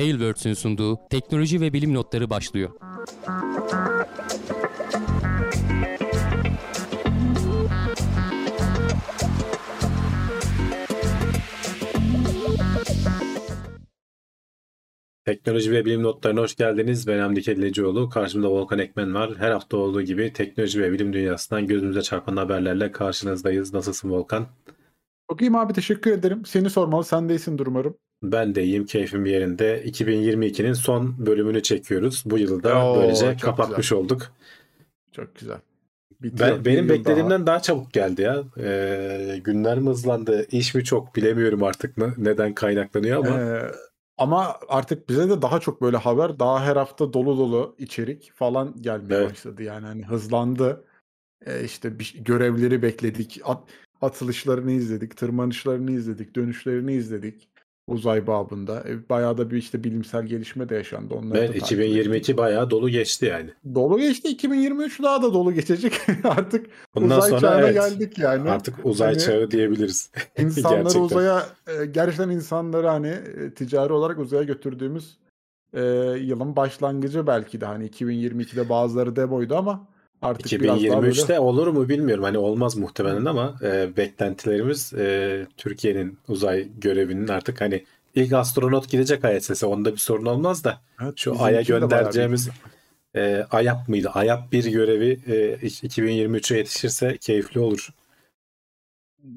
Tailwords'ün sunduğu teknoloji ve bilim notları başlıyor. Teknoloji ve bilim notlarına hoş geldiniz. Ben Hamdi Kedileceoğlu. Karşımda Volkan Ekmen var. Her hafta olduğu gibi teknoloji ve bilim dünyasından gözümüze çarpan haberlerle karşınızdayız. Nasılsın Volkan? Çok iyiyim abi teşekkür ederim. Seni sormalı sen de iyisindir umarım. Ben de iyiyim. Keyfim yerinde. 2022'nin son bölümünü çekiyoruz. Bu yılı da Oo, böylece kapatmış güzel. olduk. Çok güzel. Bitiyor. Ben, benim beklediğimden daha. çabuk geldi ya. Ee, günler mi hızlandı? İş mi çok bilemiyorum artık ne- neden kaynaklanıyor daha. ama. Ee, ama artık bize de daha çok böyle haber, daha her hafta dolu dolu içerik falan gelmeye Evet. başladı. Yani hani hızlandı. Ee, işte bir, görevleri bekledik. At, atılışlarını izledik, tırmanışlarını izledik, dönüşlerini izledik. Uzay babında. Ee, bayağı da bir işte bilimsel gelişme de yaşandı. Onları Evet da takip 2022 ettik. bayağı dolu geçti yani. Dolu geçti. 2023 daha da dolu geçecek. Artık Bundan uzay sonra çağına evet, geldik yani. artık uzay Hani- çağı diyebiliriz. İnsanları uzaya e, gerçekten insanları hani e, ticari olarak uzaya götürdüğümüz e, yılın başlangıcı belki de hani 2022'de bazıları demoydu ama artık biraz daha böyle 2023'te olur mu bilmiyorum. Hani olmaz muhtemelen ama e, beklentilerimiz e, Türkiye'nin uzay görevinin artık hani ilk astronot gidecek ISS'e onda bir sorun olmaz da Evet, şu Ay'a göndereceğimiz e, AYAP mıydı? AYAP bir görevi e, 2023'e yetişirse keyifli olur.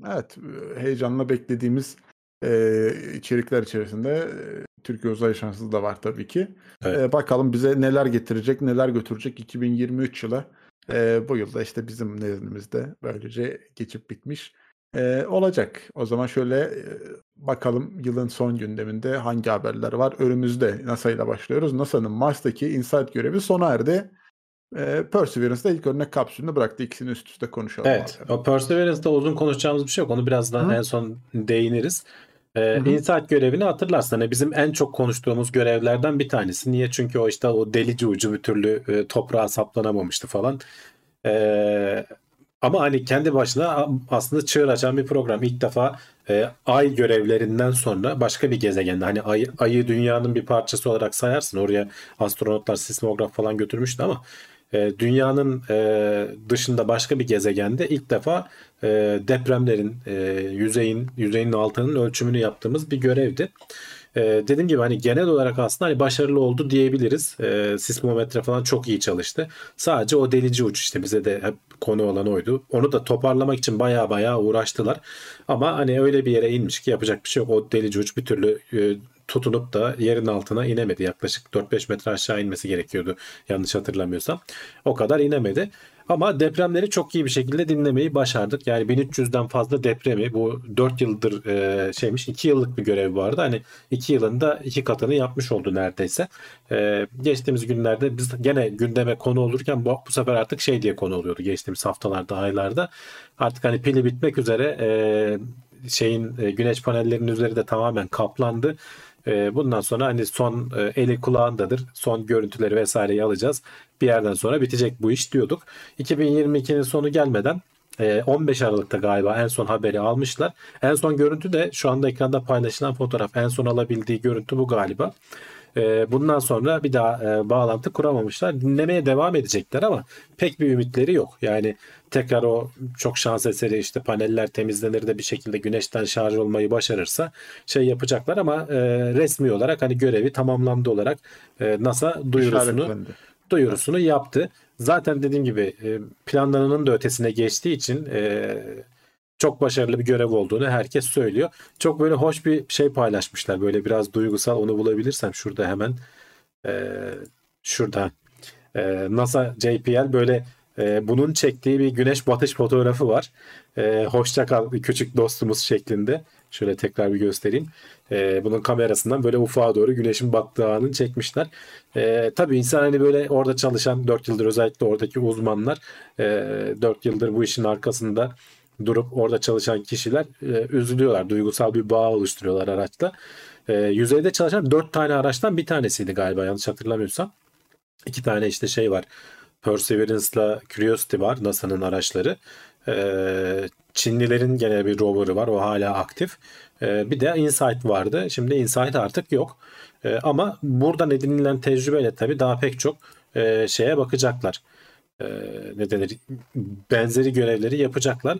evet heyecanla beklediğimiz e, içerikler içerisinde e, Türkiye Uzay Ajansı da var tabii ki. Evet. E, bakalım bize neler getirecek, neler götürecek 2023 yılı. E, bu yılda işte bizim nezdimizde böylece geçip bitmiş e, olacak. O zaman şöyle e, bakalım yılın son gündeminde hangi haberler var. Önümüzde NASA ile başlıyoruz. NASA'nın Mars'taki InSight görevi sona erdi. E, Perseverance'da ilk örnek kapsülünü bıraktı. İkisini üst üste konuşalım. Evet. abi. O Perseverance'da uzun konuşacağımız bir şey yok. Onu birazdan Hı. en son değiniriz. Ee. Insight görevini hatırlarsan hani bizim en çok konuştuğumuz görevlerden bir tanesi. Niye? Çünkü o işte o delici ucu bir türlü e, toprağa saplanamamıştı falan. Ee, ama hani kendi başına aslında çığır açan bir program. İlk defa e, ay görevlerinden sonra başka bir gezegende hani ay, ayı dünyanın bir parçası olarak sayarsın. Oraya astronotlar sismograf falan götürmüştü ama e, dünyanın e, dışında başka bir gezegende ilk defa e, depremlerin yüzeyin yüzeyinin altının ölçümünü yaptığımız bir görevdi. E, dediğim gibi hani genel olarak aslında hani başarılı oldu diyebiliriz. Sismometre falan çok iyi çalıştı. Sadece o delici uç işte bize de hep konu olan oydu. Onu da toparlamak için baya baya uğraştılar. Ama hani öyle bir yere inmiş ki yapacak bir şey yok. O delici uç bir türlü tutunup da yerin altına inemedi. Yaklaşık 4-5 metre aşağı inmesi gerekiyordu yanlış hatırlamıyorsam. O kadar inemedi. Ama depremleri çok iyi bir şekilde dinlemeyi başardık. Yani 1300'den fazla depremi bu 4 yıldır e, şeymiş 2 yıllık bir görev vardı. Hani 2 yılında iki katını yapmış oldu neredeyse. E, geçtiğimiz günlerde biz gene gündeme konu olurken bu, bu sefer artık şey diye konu oluyordu geçtiğimiz haftalarda aylarda. Artık hani pili bitmek üzere e, şeyin e, güneş panellerinin üzeri de tamamen kaplandı. E, bundan sonra hani son e, eli kulağındadır. Son görüntüleri vesaireyi alacağız. Bir yerden sonra bitecek bu iş diyorduk. 2022'nin sonu gelmeden e, 15 Aralık'ta galiba en son haberi almışlar. En son görüntü de şu anda ekranda paylaşılan fotoğraf. En son alabildiği görüntü bu galiba. E, Bundan sonra bir daha e, bağlantı kuramamışlar. Dinlemeye devam edecekler ama pek bir ümitleri yok. Yani tekrar o çok şans eseri işte paneller temizlenir de bir şekilde güneşten şarj olmayı başarırsa şey yapacaklar ama e, resmi olarak hani görevi tamamlandı olarak e, NASA duyurusunu duyurusunu yaptı. Zaten dediğim gibi e, planlananın da ötesine geçtiği için e, çok başarılı bir görev olduğunu herkes söylüyor. Çok böyle hoş bir şey paylaşmışlar. Böyle biraz duygusal onu bulabilirsem şurada hemen e, şurada e, NASA JPL böyle e, bunun çektiği bir güneş batış fotoğrafı var. E, hoşça kal küçük dostumuz şeklinde. Şöyle tekrar bir göstereyim. E, bunun kamerasından böyle ufağa doğru güneşin battığı anını çekmişler. E, tabii insan hani böyle orada çalışan 4 yıldır özellikle oradaki uzmanlar e, 4 yıldır bu işin arkasında durup orada çalışan kişiler e, üzülüyorlar. Duygusal bir bağ oluşturuyorlar araçla. E, yüzeyde çalışan 4 tane araçtan bir tanesiydi galiba yanlış hatırlamıyorsam. İki tane işte şey var. Perseverance'la Curiosity var NASA'nın araçları. Ee, Çinlilerin gene bir rover'ı var. O hala aktif. Ee, bir de Insight vardı. Şimdi Insight artık yok. Ee, ama buradan edinilen tecrübeyle tabii daha pek çok e, şeye bakacaklar. Ee, ne denir? Benzeri görevleri yapacaklar.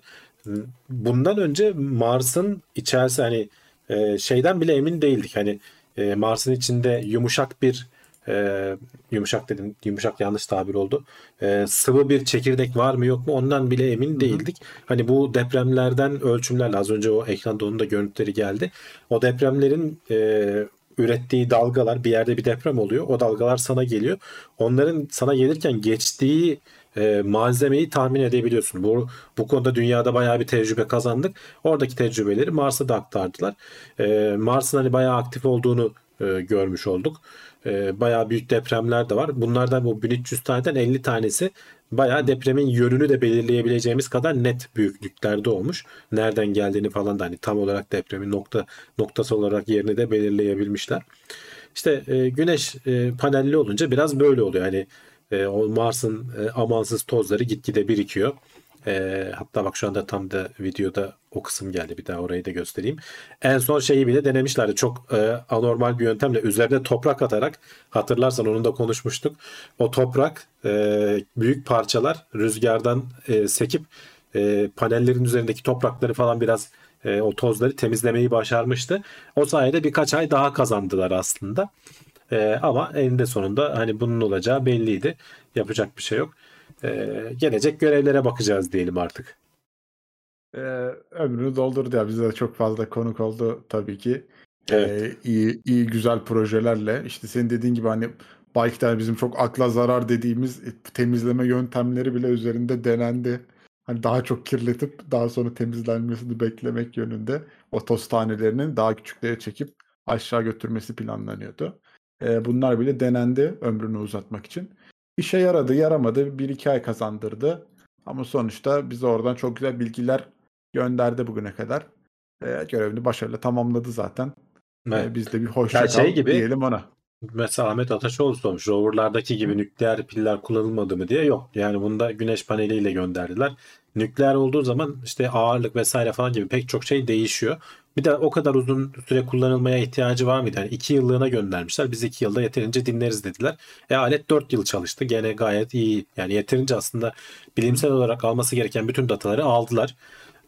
Bundan önce Mars'ın içerisi hani e, şeyden bile emin değildik. Hani e, Mars'ın içinde yumuşak bir e, yumuşak dedim yumuşak yanlış tabir oldu. E, sıvı bir çekirdek var mı yok mu ondan bile emin değildik. Hani bu depremlerden ölçümlerle az önce o ekranda onun da görüntüleri geldi. O depremlerin e, ürettiği dalgalar bir yerde bir deprem oluyor. O dalgalar sana geliyor. Onların sana gelirken geçtiği e, malzemeyi tahmin edebiliyorsun. Bu, bu konuda dünyada bayağı bir tecrübe kazandık. Oradaki tecrübeleri Mars'a da aktardılar. E, Mars'ın hani bayağı aktif olduğunu e, görmüş olduk. E, bayağı büyük depremler de var. Bunlardan bu 1300 taneden 50 tanesi bayağı depremin yönünü de belirleyebileceğimiz kadar net büyüklüklerde olmuş. Nereden geldiğini falan da hani tam olarak depremin nokta noktası olarak yerini de belirleyebilmişler. İşte e, güneş e, panelli olunca biraz böyle oluyor. Hani e, o Mars'ın e, amansız tozları gitgide birikiyor. E, hatta bak şu anda tam da videoda o kısım geldi. Bir daha orayı da göstereyim. En son şeyi bile denemişlerdi. Çok e, anormal bir yöntemle üzerine toprak atarak hatırlarsan onu da konuşmuştuk. O toprak e, büyük parçalar rüzgardan e, sekip e, panellerin üzerindeki toprakları falan biraz e, o tozları temizlemeyi başarmıştı. O sayede birkaç ay daha kazandılar aslında. E, ama eninde sonunda hani bunun olacağı belliydi. Yapacak bir şey yok. E, gelecek görevlere bakacağız diyelim artık. Ee, ömrünü doldurdu ya. Bize de çok fazla konuk oldu tabii ki. Evet. Ee, iyi, iyi güzel projelerle. İşte senin dediğin gibi hani belki de bizim çok akla zarar dediğimiz temizleme yöntemleri bile üzerinde denendi. Hani daha çok kirletip daha sonra temizlenmesini beklemek yönünde o toz tanelerinin daha küçüklere çekip aşağı götürmesi planlanıyordu. Ee, bunlar bile denendi ömrünü uzatmak için. İşe yaradı, yaramadı. Bir iki ay kazandırdı. Ama sonuçta bize oradan çok güzel bilgiler gönderdi bugüne kadar. Ee, görevini başarıyla tamamladı zaten. Ee, Evet. biz de bir hoşça şey gibi- diyelim ona. Mesela Ahmet Ataçoğlu sormuş. Roverlardaki gibi nükleer piller kullanılmadı mı diye. Yok. Yani bunda güneş paneliyle gönderdiler. Nükleer olduğu zaman işte ağırlık vesaire falan gibi pek çok şey değişiyor. Bir de o kadar uzun süre kullanılmaya ihtiyacı var mıydı? Yani iki yıllığına göndermişler. Biz iki yılda yeterince dinleriz dediler. E alet dört yıl çalıştı. Gene gayet iyi. Yani yeterince aslında bilimsel olarak alması gereken bütün dataları aldılar.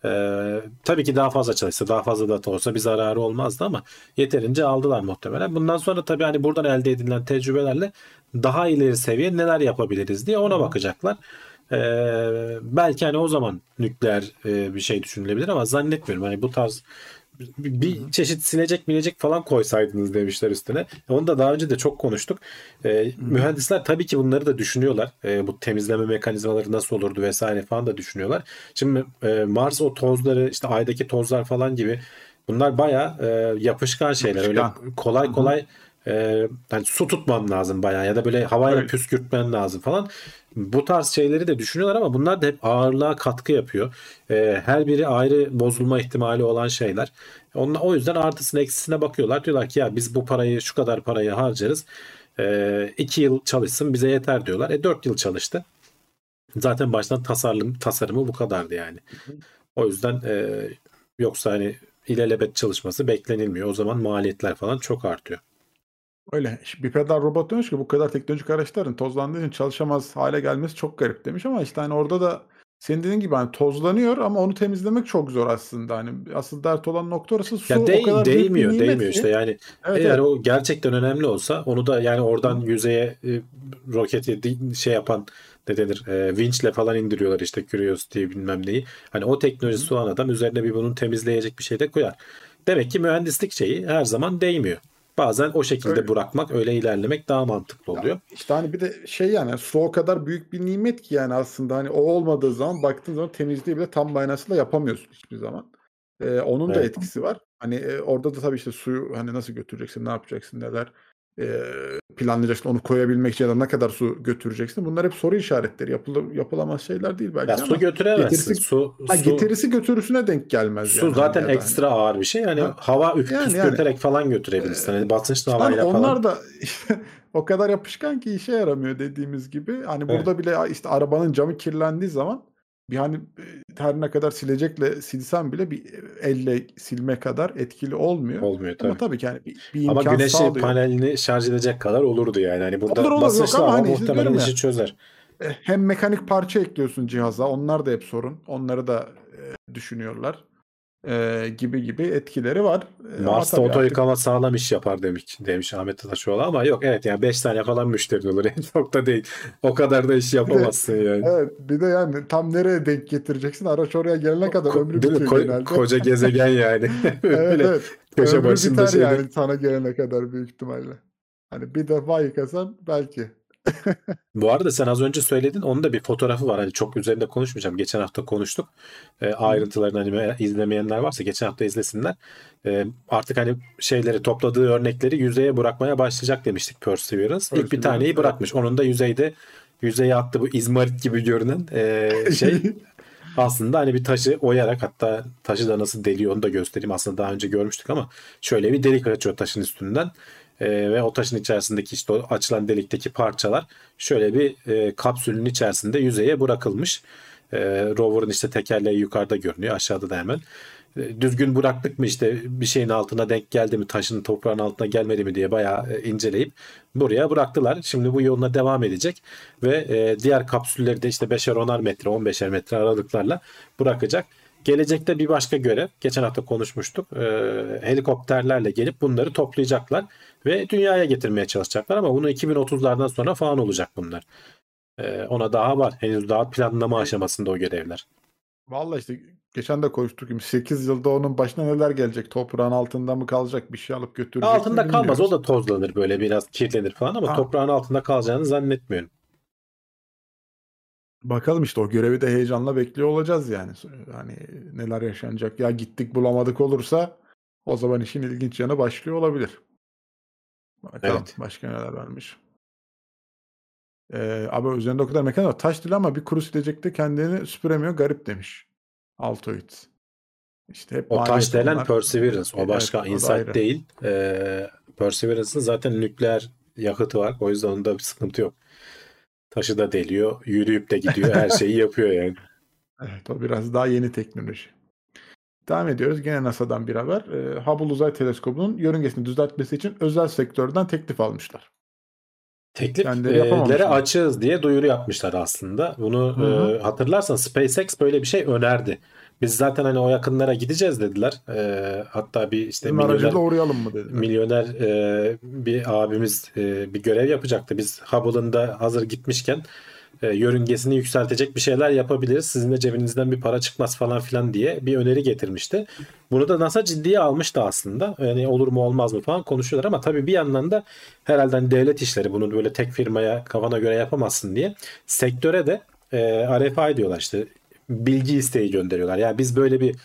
Ee, tabii ki daha fazla çalışsa, daha fazla data olsa bir zararı olmazdı ama yeterince aldılar muhtemelen. Bundan sonra tabii hani buradan elde edilen tecrübelerle daha ileri seviye neler yapabiliriz diye ona bakacaklar. Ee, belki hani o zaman nükleer e, bir şey düşünülebilir ama zannetmiyorum. Hani bu tarz bir, bir çeşit silecek milecek falan koysaydınız demişler üstüne. Onu da daha önce de çok konuştuk. Ee, mühendisler tabii ki bunları da düşünüyorlar. Ee, bu temizleme mekanizmaları nasıl olurdu vesaire falan da düşünüyorlar. Şimdi e, Mars o tozları işte aydaki tozlar falan gibi bunlar baya yapışkan şeyler. Öyle Yapışkan. kolay kolay e, hani su tutman lazım bayağı ya da böyle havayla Evet. püskürtmen lazım falan. Bu tarz şeyleri de düşünüyorlar ama bunlar da hep ağırlığa katkı yapıyor. E, her biri ayrı bozulma ihtimali olan şeyler. Onunla, o yüzden artısına eksisine bakıyorlar. Diyorlar ki ya biz bu parayı şu kadar parayı harcarız. E, iki yıl çalışsın bize yeter diyorlar. E dört yıl çalıştı. Zaten baştan tasarım, tasarımı bu kadardı yani. O yüzden e, yoksa hani ilelebet çalışması beklenilmiyor. O zaman maliyetler falan çok artıyor. Öyle. Bir kadar robot demiş ki bu kadar teknolojik araçların tozlandığı için çalışamaz hale gelmesi çok garip demiş ama işte hani orada da senin dediğin gibi hani tozlanıyor ama onu temizlemek çok zor aslında. Hani asıl dert olan nokta orası su Ya o değ- kadar büyük bir değmiyor, nimet değmiyor ki. işte yani Evet, eğer evet. o gerçekten önemli olsa onu da yani oradan yüzeye e, roketi di- şey yapan ne denir e, vinçle falan indiriyorlar işte Curiosity bilmem neyi. Hani o teknolojisi olan adam üzerine bir bunun temizleyecek bir şey de koyar. Demek ki mühendislik şeyi her zaman değmiyor. Bazen o şekilde Öyle. bırakmak, öyle ilerlemek daha mantıklı oluyor. İşte hani bir de şey yani su o kadar büyük bir nimet ki yani aslında hani o olmadığı zaman baktığın zaman temizliği bile tam manasıyla yapamıyorsun hiçbir zaman. Ee, onun da Evet. etkisi var. Hani e, orada da tabii işte suyu hani nasıl götüreceksin, ne yapacaksın, neler e, planlayacaksın, onu koyabilmek için ya da ne kadar su götüreceksin. Bunlar hep soru işaretleri. Yapılı, yapılamaz şeyler değil belki Ya ama su götüremezsin. getirisi- su, ha, su, getirisi götürüsüne denk gelmez. su yani hani zaten da hani. ekstra ağır bir şey. Yani Ha. hava üf, Yani, püskürterek falan götürebilirsin. Hani basınçlı Lan havayla falan. onlar da işte o kadar yapışkan ki işe yaramıyor dediğimiz gibi. Hani Evet. burada bile işte arabanın camı kirlendiği zaman bir hani e, her ne kadar silecekle silsen bile bir elle silme kadar etkili olmuyor. Olmuyor tabii. Ama tabii ki yani bir, bir Ama imkan güneş sağlıyor. panelini şarj edecek kadar olurdu yani. Hani burada Olur, olur, basınçlı yok ama ama hani muhtemelen diyorum ya. işi çözer. E, Hem mekanik parça ekliyorsun cihaza. Onlar da hep sorun. Onları da e, düşünüyorlar. E, gibi gibi etkileri var. E, Mars'ta oto artık- yıkama sağlam iş yapar demiş, demiş Ahmet Ataşoğlu ama yok evet yani 5 tane falan müşterin olur. Çok da değil. O kadar da iş yapamazsın yani. Evet, bir de yani tam nereye denk getireceksin? Araç oraya gelene kadar Ko- ömrü bitiyor Ko- genelde. koca gezegen yani. Evet, evet. köşe Ömrü biter şeyde- yani sana gelene kadar büyük ihtimalle. Hani bir defa yıkasan belki. Bu arada sen az önce söyledin. Onun da bir fotoğrafı var. Hani çok üzerinde konuşmayacağım. Geçen hafta konuştuk. E, ayrıntılarını hani me- izlemeyenler varsa geçen hafta izlesinler. E, artık hani şeyleri topladığı örnekleri yüzeye bırakmaya başlayacak demiştik Perseverance. İlk bir Perseverance, taneyi bırakmış. Onun da yüzeyde yüzeye attı bu izmarit gibi görünen e, şey aslında hani bir taşı oyarak hatta taşı da nasıl deliyor onu da göstereyim. Aslında daha önce görmüştük ama şöyle bir delik açıyor taşın üstünden. Ee, ve o taşın içerisindeki işte o açılan delikteki parçalar şöyle bir e, kapsülün içerisinde yüzeye bırakılmış. E, rover'ın işte tekerleği yukarıda görünüyor aşağıda da hemen. E, düzgün bıraktık mı işte bir şeyin altına denk geldi mi taşın toprağın altına gelmedi mi diye bayağı e, inceleyip buraya bıraktılar. Şimdi bu yoluna devam edecek ve e, diğer kapsülleri de işte 5'er 10'ar metre 15'er metre aralıklarla bırakacak. Gelecekte bir başka görev, geçen hafta konuşmuştuk. e, helikopterlerle gelip bunları toplayacaklar ve dünyaya getirmeye çalışacaklar ama bunu 2030'lardan sonra falan olacak bunlar. E, ona daha var. Henüz daha planlama aşamasında o görevler. Vallahi işte geçen de konuştuk. 8 yılda onun başına neler gelecek? Toprağın altında mı kalacak? Bir şey alıp götürecek Altında kalmaz. O da tozlanır böyle biraz kirlenir falan ama Ha. toprağın altında kalacağını zannetmiyorum. Bakalım işte o görevi de heyecanla bekliyor olacağız yani. Hani neler yaşanacak. Ya gittik bulamadık olursa o zaman işin ilginç yanı başlıyor olabilir. Bakalım Evet. başka neler varmış. Ee, abi üzerinde o kadar mekan var. Taş değil ama bir kuru silecekte kendini süpüremiyor. Garip demiş. Altoid. İşte hep O taş denen onlar. Perseverance. O Evet, başka da Insight değil. Ee, Perseverance'ın zaten nükleer yakıtı var. O yüzden onda bir sıkıntı yok. Taşı da deliyor. Yürüyüp de gidiyor. Her şeyi yapıyor yani. Evet o biraz daha yeni teknoloji. Devam ediyoruz. Gene NASA'dan bir haber. Ee, Hubble Uzay Teleskobu'nun yörüngesini düzeltmesi için özel sektörden teklif almışlar. Tekliflere açığız diye duyuru yapmışlar aslında. Bunu e, hatırlarsan SpaceX böyle bir şey önerdi. Biz zaten hani o yakınlara gideceğiz dediler. E, hatta bir işte Bizim milyoner, uğrayalım mı dediler. milyoner e, bir abimiz e, bir görev yapacaktı. Biz Hubble'ın da hazır gitmişken e, yörüngesini yükseltecek bir şeyler yapabiliriz. Sizin de cebinizden bir para çıkmaz falan filan diye bir öneri getirmişti. Bunu da NASA ciddiye almıştı aslında. Yani olur mu olmaz mı falan konuşuyorlar ama tabii bir yandan da herhalde hani devlet işleri bunu böyle tek firmaya kafana göre yapamazsın diye sektöre de e, RFI diyorlar işte bilgi isteği gönderiyorlar. Yani biz böyle bir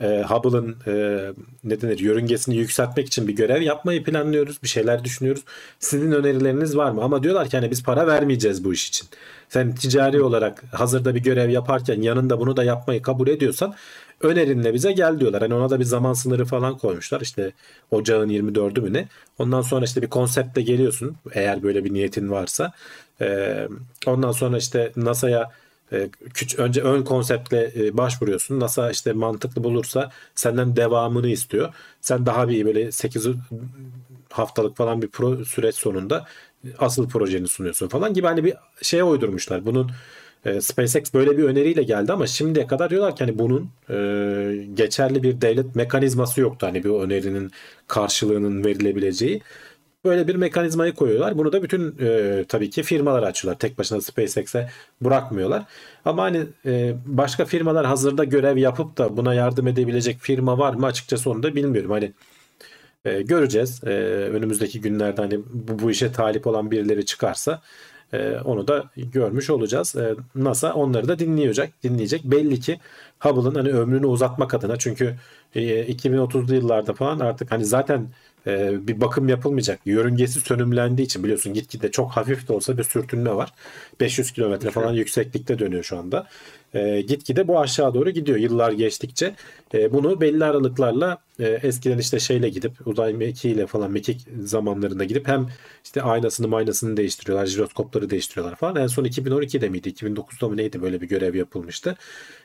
e, Hubble'ın e, ne denir yörüngesini yükseltmek için bir görev yapmayı planlıyoruz. Bir şeyler düşünüyoruz. Sizin önerileriniz var mı? Ama diyorlar ki hani biz para vermeyeceğiz bu iş için. Sen ticari olarak hazırda bir görev yaparken yanında bunu da yapmayı kabul ediyorsan önerinle bize gel diyorlar. Hani ona da bir zaman sınırı falan koymuşlar. İşte ocağın 24'ü mü ne? Ondan sonra işte bir konseptle geliyorsun eğer böyle bir niyetin varsa. Ee, ondan sonra işte NASA'ya e, küç önce ön konseptle e, başvuruyorsun. NASA işte mantıklı bulursa senden devamını istiyor. Sen daha bir böyle 8 haftalık falan bir pro süreç sonunda asıl projeni sunuyorsun falan gibi hani bir şeye uydurmuşlar. Bunun e, SpaceX böyle bir öneriyle geldi ama şimdiye kadar diyorlar ki hani bunun e, geçerli bir devlet mekanizması yoktu. Hani bir önerinin karşılığının verilebileceği. Böyle bir mekanizmayı koyuyorlar. Bunu da bütün e, tabii ki firmalar açıyorlar. Tek başına SpaceX'e bırakmıyorlar. Ama hani e, başka firmalar hazırda görev yapıp da buna yardım edebilecek firma var mı açıkçası onu da bilmiyorum. Hani e, göreceğiz. E, önümüzdeki günlerde hani bu, bu işe talip olan birileri çıkarsa e, onu da görmüş olacağız. E, NASA onları da dinleyecek. Dinleyecek. Belli ki Hubble'ın hani ömrünü uzatmak adına çünkü e, 2030'lu yıllarda falan artık hani zaten e, bir bakım yapılmayacak. Yörüngesi sönümlendiği için biliyorsun gitgide çok hafif de olsa bir sürtünme var. 500 kilometre falan yükseklikte dönüyor şu anda. E, gitgide bu aşağı doğru gidiyor yıllar geçtikçe. E, bunu belli aralıklarla e, eskiden işte şeyle gidip uzay mekiğiyle falan mekik zamanlarında gidip hem işte aynasını maynasını değiştiriyorlar, jiroskopları değiştiriyorlar falan. En son 2012'de miydi? 2009'da mı neydi böyle bir görev yapılmıştı.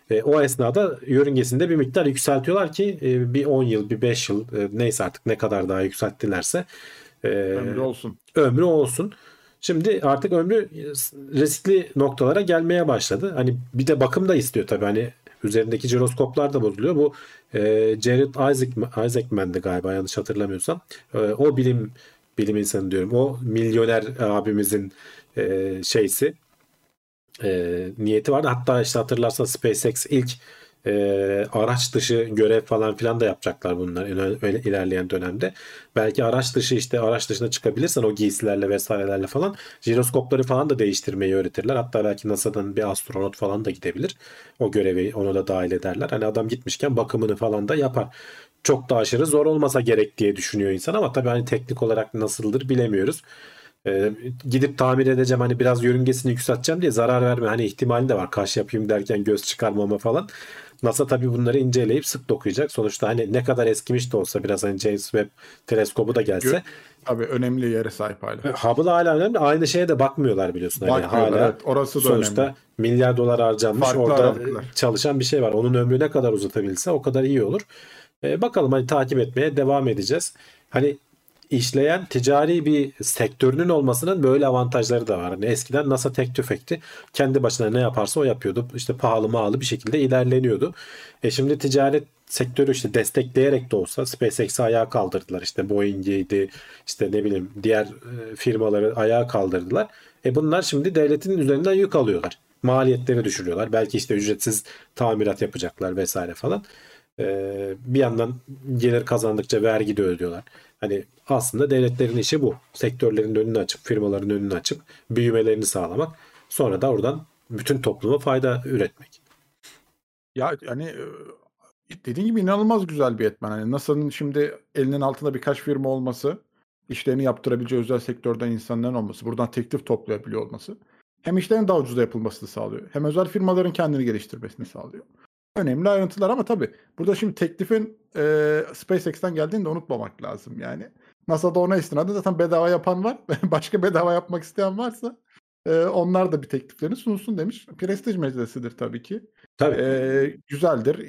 E, o esnada yörüngesinde bir miktar yükseltiyorlar ki e, bir 10 yıl, bir 5 yıl e, neyse artık ne kadar daha yükselttilerse e, Ömrü olsun. ömrü olsun. Şimdi artık ömrü riskli noktalara gelmeye başladı. Hani bir de bakım da istiyor tabii. Hani üzerindeki jiroskoplar da bozuluyor. Bu e, Jared Isaac, Isaacman'dı galiba yanlış hatırlamıyorsam. E, o bilim bilim insanı diyorum. O milyoner abimizin e, şeysi e, niyeti vardı. Hatta işte hatırlarsan SpaceX ilk e, araç dışı görev falan filan da yapacaklar bunlar öyle ilerleyen dönemde. Belki araç dışı işte araç dışına çıkabilirsen o giysilerle vesairelerle falan jiroskopları falan da değiştirmeyi öğretirler. Hatta belki NASA'dan bir astronot falan da gidebilir. O görevi onu da dahil ederler. Hani adam gitmişken bakımını falan da yapar. Çok da aşırı zor olmasa gerek diye düşünüyor insan ama tabii hani teknik olarak nasıldır bilemiyoruz. Ee, gidip tamir edeceğim hani biraz yörüngesini yükselteceğim diye zarar verme hani ihtimali de var. Kaş yapayım derken göz çıkarmama falan. NASA tabii bunları inceleyip sık dokuyacak. Sonuçta hani ne kadar eskimiş de olsa biraz hani James Webb teleskobu da gelse Tabii önemli yere sahip hala. Hubble hala önemli. Aynı şeye de bakmıyorlar biliyorsun. Hani Bakmıyorlar, hala evet. Orası da sonuçta önemli. milyar dolar harcanmış. Farklı Orada aralıklar. çalışan bir şey var. Onun ömrü ne kadar uzatabilse o kadar iyi olur. Ee, bakalım hani takip etmeye devam edeceğiz. Hani işleyen ticari bir sektörünün olmasının böyle avantajları da var. Hani eskiden NASA tek tüfekti. Kendi başına ne yaparsa o yapıyordu. İşte pahalı mağalı bir şekilde ilerleniyordu. E şimdi ticaret sektörü işte destekleyerek de olsa SpaceX'i ayağa kaldırdılar. İşte Boeing'iydi işte ne bileyim diğer e, firmaları ayağa kaldırdılar. E bunlar şimdi devletin üzerinden yük alıyorlar. Maliyetleri düşürüyorlar. Belki işte ücretsiz tamirat yapacaklar vesaire falan. Ee, bir yandan gelir kazandıkça vergi de ödüyorlar. Hani aslında devletlerin işi bu. Sektörlerin önünü açıp, firmaların önünü açıp büyümelerini sağlamak. Sonra da oradan bütün topluma fayda üretmek. Ya yani e, dediğin gibi inanılmaz güzel bir etmen. Hani NASA'nın şimdi elinin altında birkaç firma olması, işlerini yaptırabileceği özel sektörden insanların olması, buradan teklif toplayabiliyor olması hem işlerin daha ucuza yapılmasını sağlıyor. Hem özel firmaların kendini geliştirmesini sağlıyor. Önemli ayrıntılar ama tabii burada şimdi teklifin e, SpaceX'ten geldiğini de unutmamak lazım yani. NASA'da ona istinaden zaten bedava yapan var. Başka bedava yapmak isteyen varsa e, onlar da bir tekliflerini sunsun demiş. Prestij meselesidir tabii ki. Tabii. Ee, güzeldir.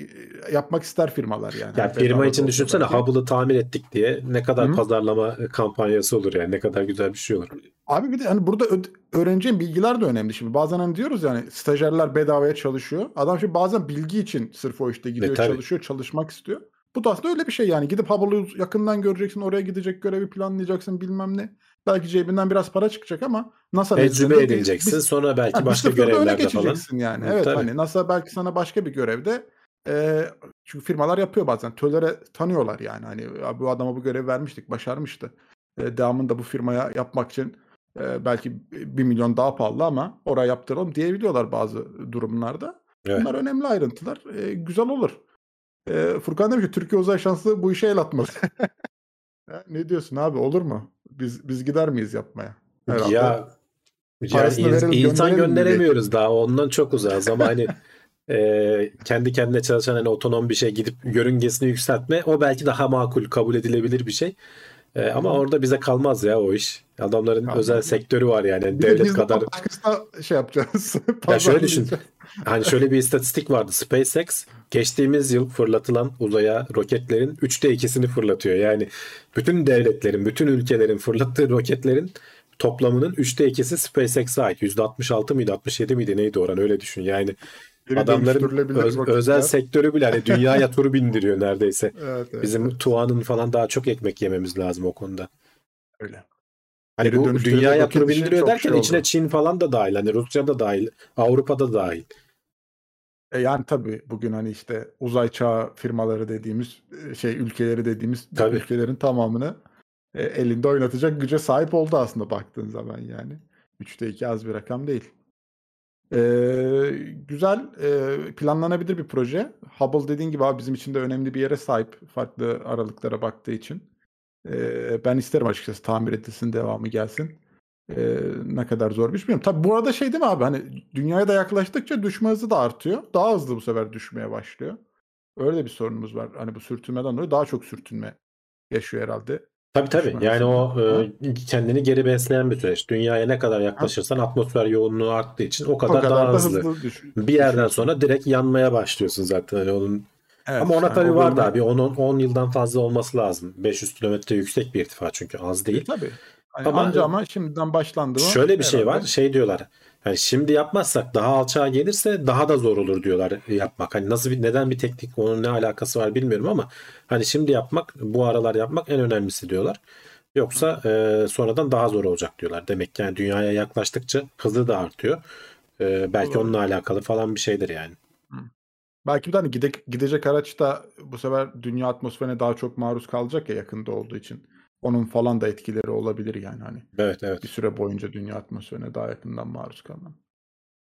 Yapmak ister firmalar yani. Ya Hani firma için düşünsene. Hubble'ı tamir ettik diye ne kadar Hı. pazarlama kampanyası olur yani ne kadar güzel bir şey olur. Abi bir de hani burada öğreneceğin bilgiler de önemli şimdi. Bazen hani diyoruz yani stajyerler bedavaya çalışıyor. Adam şimdi bazen bilgi için sırf o işte gidiyor E, tabii. çalışıyor, çalışmak istiyor. Bu da aslında öyle bir şey yani. Gidip Hubble'ı yakından göreceksin, oraya gidecek görevi planlayacaksın bilmem ne. Belki cebinden biraz para çıkacak ama NASA Tecrübe edileceksin bir- sonra belki bir başka görevlerde falan. yani. Evet tabii. hani NASA belki sana başka bir görevde e, çünkü firmalar yapıyor bazen. Tölere tanıyorlar yani. Hani "Ya bu adama bu görev vermiştik, başarmıştı. E, devamında bu firmaya yapmak için e, belki bir milyon daha pahalı ama oraya yaptıralım diyebiliyorlar bazı durumlarda. Evet. Bunlar önemli ayrıntılar. E, güzel olur. E, Furkan demiş ki Türkiye Uzay Şansı bu işe el atmalı. Ne diyorsun abi olur mu? Biz biz gider miyiz yapmaya? Herhalde. Ya Parasını ins- verelim, insan gönderemiyoruz daha ondan çok uzağız ama hani e, kendi kendine çalışan hani otonom bir şey gidip yörüngesini yükseltme o belki daha makul kabul edilebilir bir şey. E, ama orada bize kalmaz ya o iş. Adamların Kalmaz özel sektörü var yani Bir de devlet de kadar. başkasına şey yapacağız. Ya şöyle düşün. Hani şöyle bir istatistik vardı. SpaceX geçtiğimiz yıl fırlatılan uzaya roketlerin 3'te 2'sini fırlatıyor. Yani bütün devletlerin, bütün ülkelerin fırlattığı roketlerin toplamının 3'te 2'si SpaceX'e ait. %66 mıydı, 67 miydi neydi oran öyle düşün. Yani Geri adamların öz- özel sektörü bile hani dünyaya turu bindiriyor neredeyse. Evet, evet, Bizim evet. Tuğan'ın falan daha çok ekmek yememiz lazım o konuda. öyle. Hani Geri bu dünyaya turu bindiriyor derken şey içine. Çin falan da dahil. Hani Rusya da dahil, Avrupa'da dahil. E yani tabii bugün hani işte uzay çağı firmaları dediğimiz e, şey ülkeleri dediğimiz Tabii. ülkelerin tamamını e, elinde oynatacak güce sahip oldu aslında baktığın zaman yani. 3'te 2 az bir rakam değil. E, güzel e, planlanabilir bir proje. Hubble dediğin gibi abi bizim için de önemli bir yere sahip farklı aralıklara baktığı için. E, ben isterim açıkçası tamir edilsin devamı gelsin. Ee, ne kadar zor bilmiyorum. Tabii bu arada şey değil mi abi hani dünyaya da yaklaştıkça düşme hızı da artıyor. Daha hızlı bu sefer düşmeye başlıyor. Öyle bir sorunumuz var. Hani bu sürtünmeden dolayı daha çok sürtünme yaşıyor herhalde. Tabii tabii. Düşman Yani o e, kendini geri besleyen bir süreç. Dünyaya ne kadar yaklaşırsan atmosfer yoğunluğu arttığı için o kadar, o kadar daha da hızlı. hızlı düş. Bir yerden sonra direkt yanmaya başlıyorsun zaten. Hani onun Evet, Ama ona yani tabii o vardı bölümde- abi. 10 10 yıldan fazla olması lazım. 500 kilometre yüksek bir irtifa çünkü az değil. Tabii. Hani Ama- anca ama şimdiden başlandı mı? Şöyle bir şey var. herhalde. Şey diyorlar. Yani şimdi yapmazsak daha alçağa gelirse daha da zor olur diyorlar yapmak. Hani nasıl bir neden bir teknik onun ne alakası var bilmiyorum ama hani şimdi yapmak bu aralar yapmak en önemlisi diyorlar. Yoksa e, sonradan daha zor olacak diyorlar. Demek ki yani dünyaya yaklaştıkça hızı da artıyor. E, belki Doğru. onunla alakalı falan bir şeydir yani. Belki bir de hani gide- gidecek araç da bu sefer dünya atmosferine daha çok maruz kalacak ya yakında olduğu için. Onun falan da etkileri olabilir yani hani. Evet evet. Bir süre boyunca dünya atmosferine daha yakından maruz kalman.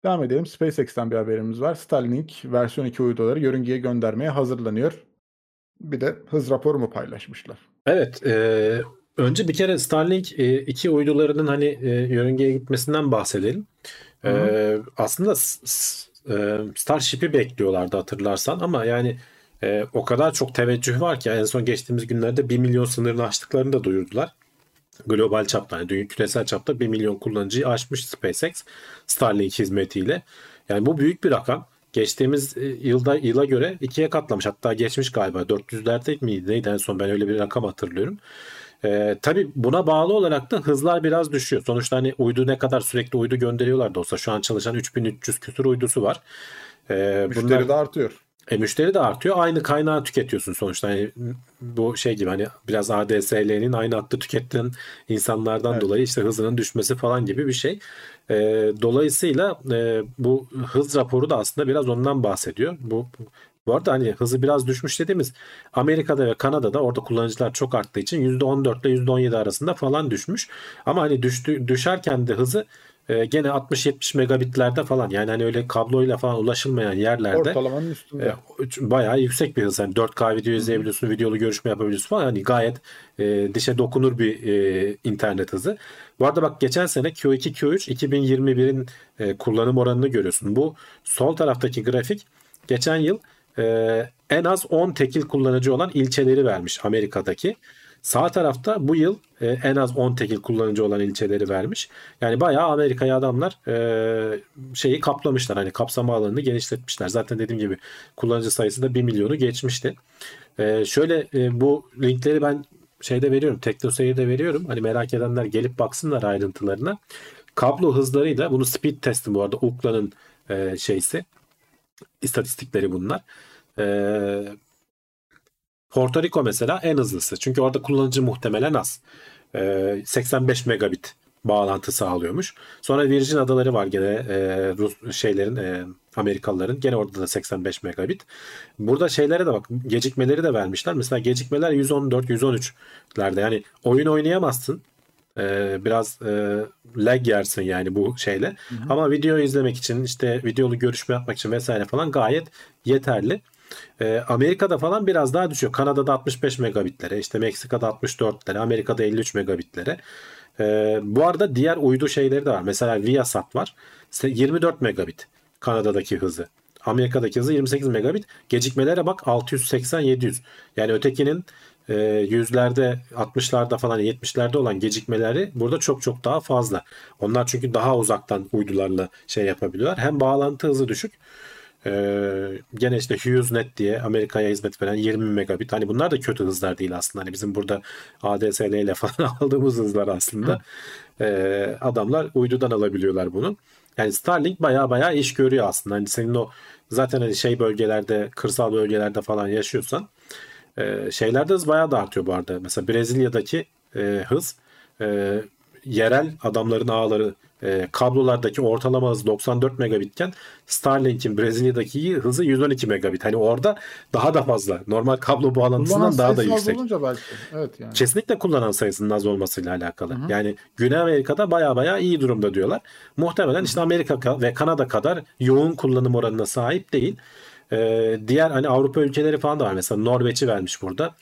Devam edelim. SpaceX'ten bir haberimiz var. Starlink versiyon 2 uyduları yörüngeye göndermeye hazırlanıyor. Bir de hız raporu mu paylaşmışlar? Evet, e, önce bir kere Starlink e, iki uydularının hani e, yörüngeye gitmesinden bahsedelim. E, aslında e, Starship'i bekliyorlardı hatırlarsan ama yani e, o kadar çok teveccüh var ki en son geçtiğimiz günlerde 1 milyon sınırını aştıklarını da duyurdular. Global çapta yani dünya küresel çapta 1 milyon kullanıcıyı aşmış SpaceX Starlink hizmetiyle. Yani bu büyük bir rakam. Geçtiğimiz e, yılda yıla göre ikiye katlamış. Hatta geçmiş galiba. 400'lerde miydi? Neydi en son ben öyle bir rakam hatırlıyorum. Ee, tabii buna bağlı olarak da hızlar biraz düşüyor. Sonuçta hani uydu ne kadar sürekli uydu gönderiyorlar da olsa şu an çalışan 3300 küsur uydusu var. Ee, Müşteri bunlar- de artıyor. E, müşteri de artıyor. Aynı kaynağı tüketiyorsun sonuçta. Yani bu şey gibi hani biraz ADSL'nin aynı hattı tüketen insanlardan Evet. dolayı işte hızının düşmesi falan gibi bir şey. E, dolayısıyla e, bu hız raporu da aslında biraz ondan bahsediyor. Bu bu arada hani hızı biraz düşmüş dediğimiz Amerika'da ve Kanada'da orada kullanıcılar çok arttığı için %14 ile %17 arasında falan düşmüş. Ama hani düştü, düşerken de hızı e, gene 60-70 megabitlerde falan yani hani öyle kabloyla falan ulaşılmayan yerlerde Ortalamanın üstünde. e, bayağı yüksek bir hız. Yani 4K video izleyebiliyorsun, videolu görüşme yapabiliyorsun falan. Hani gayet e, dişe dokunur bir e, internet hızı. Bu arada bak geçen sene Q2, Q3 2021'in e, kullanım oranını görüyorsun. Bu sol taraftaki grafik geçen yıl e, en az 10 tekil kullanıcı olan ilçeleri vermiş Amerika'daki. Sağ tarafta bu yıl e, en az 10 tekil kullanıcı olan ilçeleri vermiş. Yani bayağı Amerika'ya adamlar e, şeyi kaplamışlar. Hani kapsama alanını genişletmişler. Zaten dediğim gibi kullanıcı sayısı da 1 milyonu geçmişti. E, şöyle e, bu linkleri ben şeyde veriyorum. TeknoSeyir'de veriyorum. Hani merak edenler gelip baksınlar ayrıntılarına. Kablo hızlarıyla bunu speed testi bu arada Ukla'nın e, şeysi istatistikleri bunlar. E, Porto Rico mesela en hızlısı. Çünkü orada kullanıcı muhtemelen az. E, 85 megabit bağlantı sağlıyormuş. Sonra Virgin Adaları var gene e, Rus şeylerin e, Amerikalıların gene orada da 85 megabit. Burada şeylere de bak gecikmeleri de vermişler. Mesela gecikmeler 114 113'lerde yani oyun oynayamazsın. E, biraz e, lag yersin yani bu şeyle. Ama video izlemek için işte videolu görüşme yapmak için vesaire falan gayet yeterli. E, Amerika'da falan biraz daha düşüyor. Kanada'da 65 megabitlere, işte Meksika'da 64'lere, Amerika'da 53 megabitlere. E, bu arada diğer uydu şeyleri de var. Mesela Viasat var. 24 megabit Kanada'daki hızı. Amerika'daki hızı 28 megabit. Gecikmelere bak 680-700. Yani ötekinin e, yüzlerde 60'larda falan 70'lerde olan gecikmeleri burada çok çok daha fazla. Onlar çünkü daha uzaktan uydularla şey yapabiliyorlar. Hem bağlantı hızı düşük. Ee, gene işte HughesNet diye Amerika'ya hizmet veren 20 megabit. Hani bunlar da kötü hızlar değil aslında. Hani bizim burada ADSL ile falan aldığımız hızlar aslında. Ee, adamlar uydudan alabiliyorlar bunu. Yani Starlink baya baya iş görüyor aslında. Hani senin o zaten hani şey bölgelerde, kırsal bölgelerde falan yaşıyorsan e, şeylerde hız bayağı da artıyor bu arada. Mesela Brezilya'daki e, hız e, yerel adamların ağları e, kablolardaki ortalama hız 94 megabitken Starlink'in Brezilya'daki hızı 112 megabit. Hani orada daha da fazla. Normal kablo bağlantısından daha da yüksek. olunca belki. Evet yani. Kesinlikle kullanan sayısının az olmasıyla alakalı. Yani Güney Amerika'da baya baya iyi durumda diyorlar. Muhtemelen işte Amerika ka- ve Kanada kadar yoğun kullanım oranına sahip değil. Ee, diğer hani Avrupa ülkeleri falan da var. Mesela Norveç'i vermiş burada.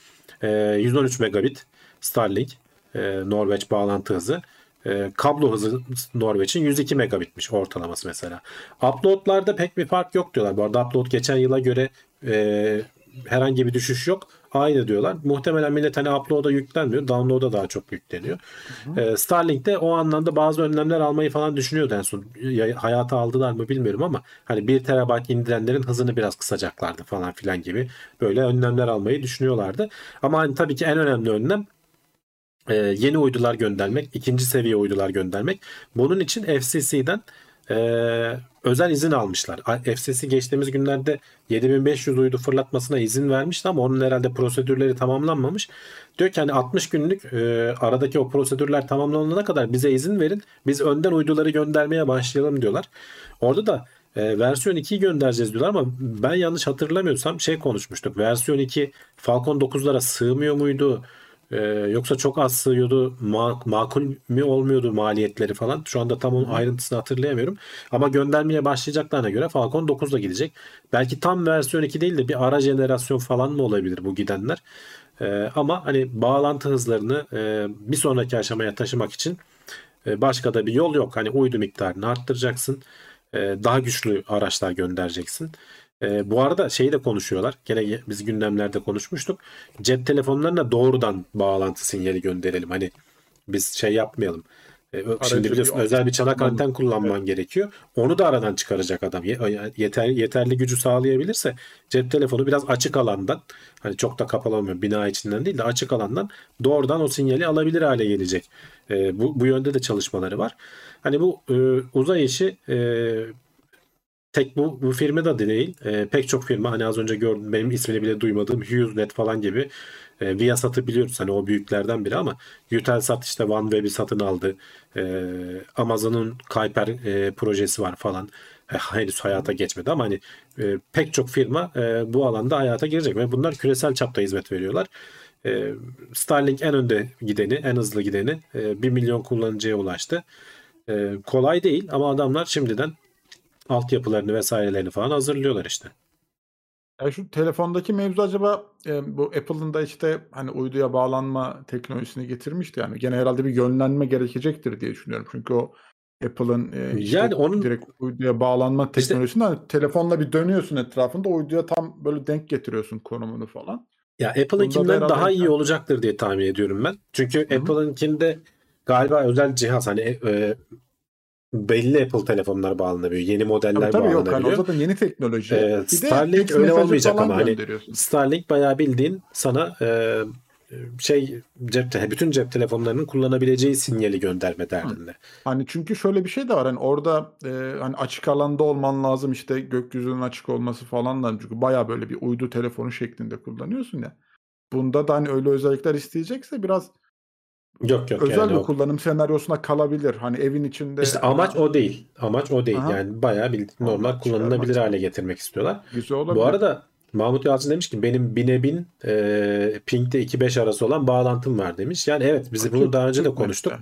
Ee, 113 megabit Starlink. Ee, Norveç bağlantı hızı. E, kablo hızı Norveç'in 102 megabitmiş ortalaması mesela. Upload'larda pek bir fark yok diyorlar. Bu arada upload geçen yıla göre e, herhangi bir düşüş yok. Aynı diyorlar. Muhtemelen millet hani upload'a yüklenmiyor. Download'a daha çok yükleniyor. E, Starlink de o anlamda bazı önlemler almayı falan düşünüyordu en son. Ya- Hayata aldılar mı bilmiyorum ama hani 1 terabayt indirenlerin hızını biraz kısacaklardı falan filan gibi böyle önlemler almayı düşünüyorlardı. Ama hani tabii ki en önemli önlem e, yeni uydular göndermek, ikinci seviye uydular göndermek. Bunun için FCC'den e, özel izin almışlar. FCC geçtiğimiz günlerde 7500 uydu fırlatmasına izin vermişti ama onun herhalde prosedürleri tamamlanmamış. Diyor ki hani 60 günlük e, aradaki o prosedürler tamamlanana kadar bize izin verin. Biz önden uyduları göndermeye başlayalım diyorlar. Orada da e, versiyon 2'yi göndereceğiz diyorlar ama ben yanlış hatırlamıyorsam şey konuşmuştuk. Versiyon 2 Falcon 9'lara sığmıyor muydu? Ee, yoksa çok az sığıyordu, ma- makul mü olmuyordu maliyetleri falan. Şu anda tam onun ayrıntısını hatırlayamıyorum. Ama göndermeye başlayacaklarına göre Falcon 9'la gidecek. Belki tam versiyon 2 değil de bir ara jenerasyon falan mı olabilir bu gidenler. Ee, ama hani bağlantı hızlarını e, bir sonraki aşamaya taşımak için e, başka da bir yol yok. Hani uydu miktarını arttıracaksın. E, daha güçlü araçlar göndereceksin. E, bu arada şeyi de konuşuyorlar. Gene biz gündemlerde konuşmuştuk. Cep telefonlarına doğrudan bağlantı sinyali gönderelim. Hani biz şey yapmayalım. E, Şimdi bir biliyorsun alt- özel bir çanak anten kullanman gerekiyor. Onu da aradan çıkaracak adam. Ye- Yeter, yeterli gücü sağlayabilirse cep telefonu biraz açık alandan hani çok da kapalı olmuyor bina içinden değil de açık alandan doğrudan o sinyali alabilir hale gelecek. E, bu, bu yönde de çalışmaları var. Hani bu e, uzay işi e, tek bu, bu firma da değil. E, pek çok firma hani az önce gördüm benim ismini bile duymadığım HughesNet falan gibi e, Viasat'ı biliyoruz hani o büyüklerden biri ama Eutelsat işte OneWeb'i satın aldı. E, Amazon'un Kuiper e, projesi var falan. E, henüz hayata geçmedi ama hani e, pek çok firma e, bu alanda hayata girecek ve bunlar küresel çapta hizmet veriyorlar. E, Starlink en önde gideni, en hızlı gideni e, 1 milyon kullanıcıya ulaştı. E, kolay değil ama adamlar şimdiden altyapılarını vesairelerini falan hazırlıyorlar işte. Ya şu telefondaki mevzu acaba e, bu Apple'ın da işte hani uyduya bağlanma teknolojisini getirmişti yani. Gene herhalde bir yönlenme gerekecektir diye düşünüyorum. Çünkü o Apple'ın e, işte Yani onun- direkt uyduya bağlanma İşte- teknolojisinde hani telefonla bir dönüyorsun etrafında uyduya tam böyle denk getiriyorsun konumunu falan. Ya da Apple'ınkinden herhalde daha iyi imkan- olacaktır diye tahmin ediyorum ben. Çünkü. Apple'ınkinde galiba özel cihaz hani e, belli Apple telefonlar bağlanabiliyor. Yeni modeller Tabii tabii yok hani o bağlanabiliyor. zaten yeni teknoloji. Ee, Bir Starlink öyle olmayacak ama hani. Starlink bayağı bildiğin sana e, şey cep bütün cep telefonlarının kullanabileceği sinyali gönderme derdinde. Hani çünkü şöyle bir şey de var hani orada e, hani açık alanda olman lazım işte gökyüzünün açık olması falan da çünkü baya böyle bir uydu telefonu şeklinde kullanıyorsun ya. Bunda da hani öyle özellikler isteyecekse biraz Yok yok özel yani bir o- kullanım senaryosuna kalabilir. Hani evin içinde İşte amaç o değil. Amaç o değil. Aha. Yani bayağı bildiğin normal Ondan kullanılabilir hale getirmek istiyorlar. güzel olabilir. Bu arada Mahmut Yalçın demiş ki benim bine bin e, pingde 2-5 arası olan bağlantım var demiş. Yani evet biz bunu daha önce de konuştuk.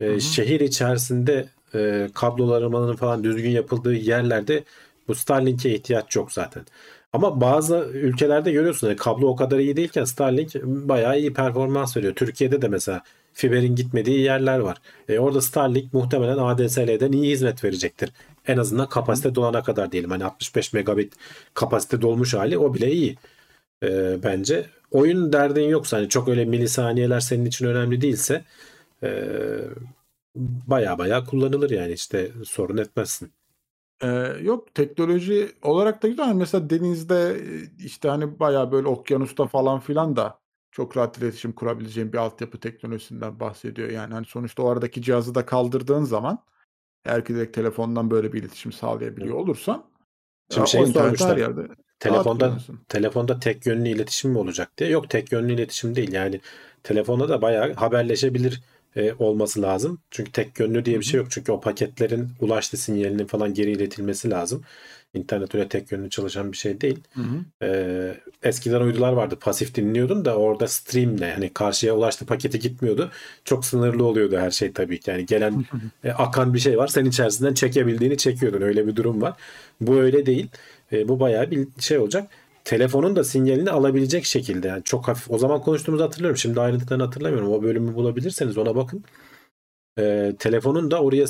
E, şehir içerisinde e, kablolarının falan düzgün yapıldığı yerlerde bu Starlink'e ihtiyaç yok zaten. Ama bazı ülkelerde görüyorsun hani kablo o kadar iyi değilken Starlink bayağı iyi performans veriyor. Türkiye'de de mesela fiberin gitmediği yerler var. E, orada Starlink muhtemelen ADSL'den iyi hizmet verecektir. En azından kapasite dolana kadar diyelim. Hani 65 megabit kapasite dolmuş hali o bile iyi. E, bence oyun derdin yoksa hani çok öyle milisaniyeler senin için önemli değilse e, baya baya kullanılır yani işte sorun etmezsin. Ee, yok teknoloji olarak da güzel. Mesela denizde işte hani bayağı böyle okyanusta falan filan da çok rahat iletişim kurabileceğin bir altyapı teknolojisinden bahsediyor. Yani hani sonuçta o aradaki cihazı da kaldırdığın zaman eğer ki direkt telefondan böyle bir iletişim sağlayabiliyor olursan Şimdi şey o interneti sormuşlar. her yerde rahat Telefonda kullanırsın. telefonda tek yönlü iletişim mi olacak diye. Yok tek yönlü iletişim değil. Yani telefonda da bayağı haberleşebilir e, olması lazım. Çünkü tek yönlü diye bir şey yok. Çünkü o paketlerin ulaştı sinyalinin falan geri iletilmesi lazım. İnternet öyle tek yönlü çalışan bir şey değil. Hı hı. Ee, eskiden uydular vardı. Pasif dinliyordun da orada streamle hani karşıya ulaştı paketi gitmiyordu. Çok sınırlı oluyordu her şey tabii ki. Yani gelen e, akan bir şey var. Sen içerisinden çekebildiğini çekiyordun. Öyle bir durum var. Bu öyle değil. E, bu bayağı bir şey olacak. Telefonun da sinyalini alabilecek şekilde yani çok hafif. O zaman konuştuğumuzu hatırlıyorum. Şimdi ayrıntılarını hatırlamıyorum. O bölümü bulabilirseniz ona bakın. e, telefonun da oraya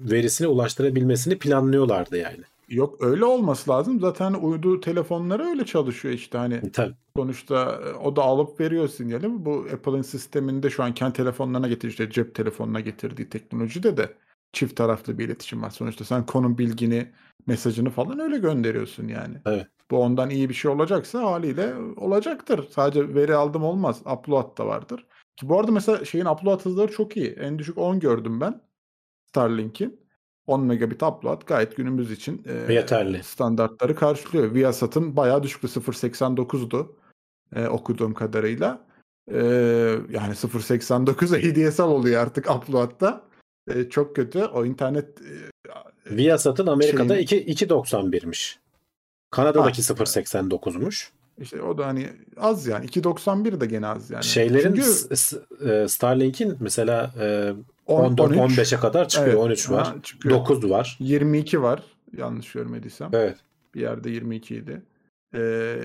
verisini ulaştırabilmesini planlıyorlardı yani. Yok öyle olması lazım. Zaten uydu telefonları öyle çalışıyor işte hani Tabii. sonuçta e, o da alıp veriyor sinyali. Bu Apple'ın sisteminde şu an kendi telefonlarına getirdiği işte cep telefonuna getirdiği teknolojide de çift taraflı bir iletişim var. Sonuçta sen konum bilgini, mesajını falan öyle gönderiyorsun yani. Evet. Bu ondan iyi bir şey olacaksa haliyle olacaktır. Sadece veri aldım olmaz. Upload da vardır. Ki bu arada mesela şeyin upload hızları çok iyi. En düşük 10 gördüm ben. Starlink'in. 10 megabit upload gayet günümüz için e, Yeterli. standartları karşılıyor. Viasat'ın bayağı düşüktü. 0.89'du e, okuduğum kadarıyla. E, yani 0.89 ADSL oluyor artık upload'da. E, çok kötü. O internet e, Viasat'ın Amerika'da Şeyin- 2 2.91'miş. Kanada'daki Ha. 0.89'muş. işte o da hani az yani. 2.91 de gene az yani. Şeylerin Çünkü e, Starlink'in mesela e, 10, 14 13, 15'e kadar çıkıyor. Evet, 13 var. ha, çıkıyor. 9 var. 22 var. Yanlış görmediysem. Evet. Bir yerde 22 idi. Ee,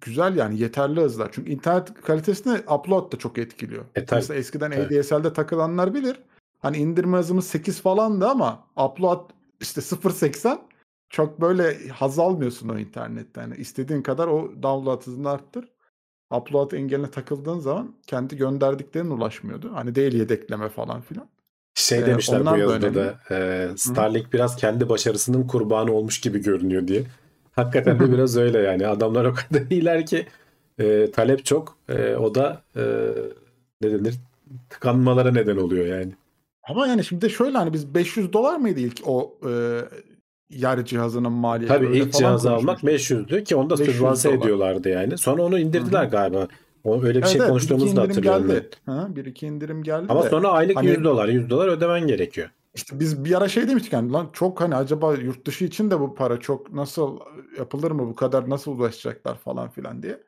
güzel yani yeterli hızlar. Çünkü internet kalitesini upload da çok etkiliyor. E, tabii, Mesela eskiden tabii. ADSL'de takılanlar bilir. Hani indirme hızımız 8 falandı ama upload işte 0.80 çok böyle haz almıyorsun o internetten. Yani istediğin kadar o download hızını arttır. Upload engeline takıldığın zaman kendi gönderdiklerine ulaşmıyordu. Hani değil yedekleme falan filan. Şey Ee, demişler bu onlar da yazıda önemli. da e, Starlink biraz kendi başarısının kurbanı olmuş gibi görünüyor diye. Hakikaten de biraz öyle yani. Adamlar o kadar iyiler ki e, talep çok. E, o da e, ne denir? Tıkanmalara neden oluyor yani. Ama yani şimdi şöyle hani biz 500 dolar mıydı ilk o e, yer cihazının maliyeti? Tabii ilk cihazı almak konuşmuştuk. 500'dü ki onu da 500 sübvanse dolar. ediyorlardı yani. Sonra onu indirdiler Hı hı. galiba. O öyle bir Evet, şey evet, konuştuğumuzu da hatırlıyorum. geldi. Ha, bir iki indirim geldi Ama de. sonra aylık Hani- 100 dolar, 100 dolar ödemen gerekiyor. İşte biz bir ara şey demiştik yani lan çok hani acaba yurt dışı için de bu para çok nasıl yapılır mı bu kadar nasıl ulaşacaklar falan filan diye.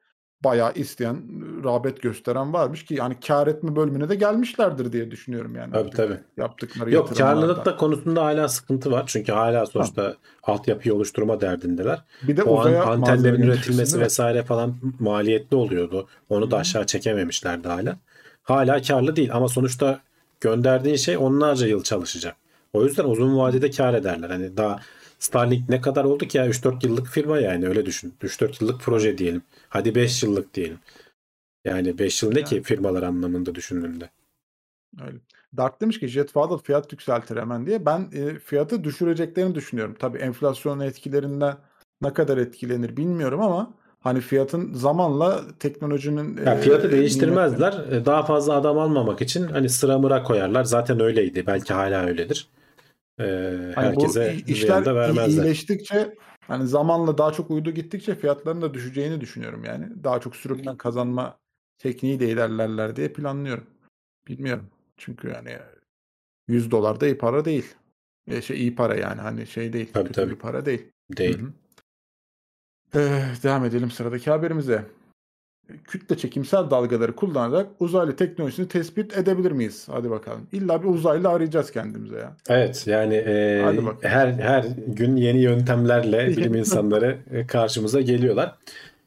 Bayağı isteyen, rağbet gösteren varmış ki yani kar etme bölümüne de gelmişlerdir diye düşünüyorum yani. Tabii tabii. Yaptıkları Yok karlılık da konusunda hala sıkıntı var. Çünkü hala sonuçta altyapıyı oluşturma derdindeler. bir de O an, antenlerin üretilmesi vesaire falan maliyetli oluyordu. Onu da aşağı çekememişlerdi hala. Hala karlı değil ama sonuçta gönderdiğin şey onlarca yıl çalışacak. O yüzden uzun vadede kar ederler. Hani daha Starlink ne kadar oldu ki ya 3-4 yıllık firma yani öyle düşün. 3-4 yıllık proje diyelim. Hadi 5 yıllık diyelim. Yani 5 yıl ne ki firmalar anlamında düşündüğünde. Öyle. Dark demiş ki Jetfather fiyat yükseltir hemen diye. Ben e, fiyatı düşüreceklerini düşünüyorum. Tabii enflasyon etkilerinden ne kadar etkilenir bilmiyorum ama hani fiyatın zamanla teknolojinin Ya e, fiyatı nimetleri- değiştirmezler. E, Daha fazla adam almamak için hani sıra mıra koyarlar. Zaten öyleydi. Belki hala öyledir. E, Hani herkese bu işler vermezler. iyileştikçe hani zamanla daha çok uydu gittikçe fiyatların da düşeceğini düşünüyorum yani. Daha çok sürümden kazanma tekniğiyle ilerlerler diye planlıyorum. Bilmiyorum. Çünkü yani 100 dolar da iyi para değil. E, şey iyi para yani hani şey değil. Tabii, kötü tabii. bir para değil. Değil. Ee, devam edelim sıradaki haberimize. Kütle çekimsel dalgaları kullanarak uzaylı teknolojisini tespit edebilir miyiz? Hadi bakalım. İlla bir uzaylı arayacağız kendimize ya. Evet yani e, her her gün yeni yöntemlerle bilim insanları e, karşımıza geliyorlar.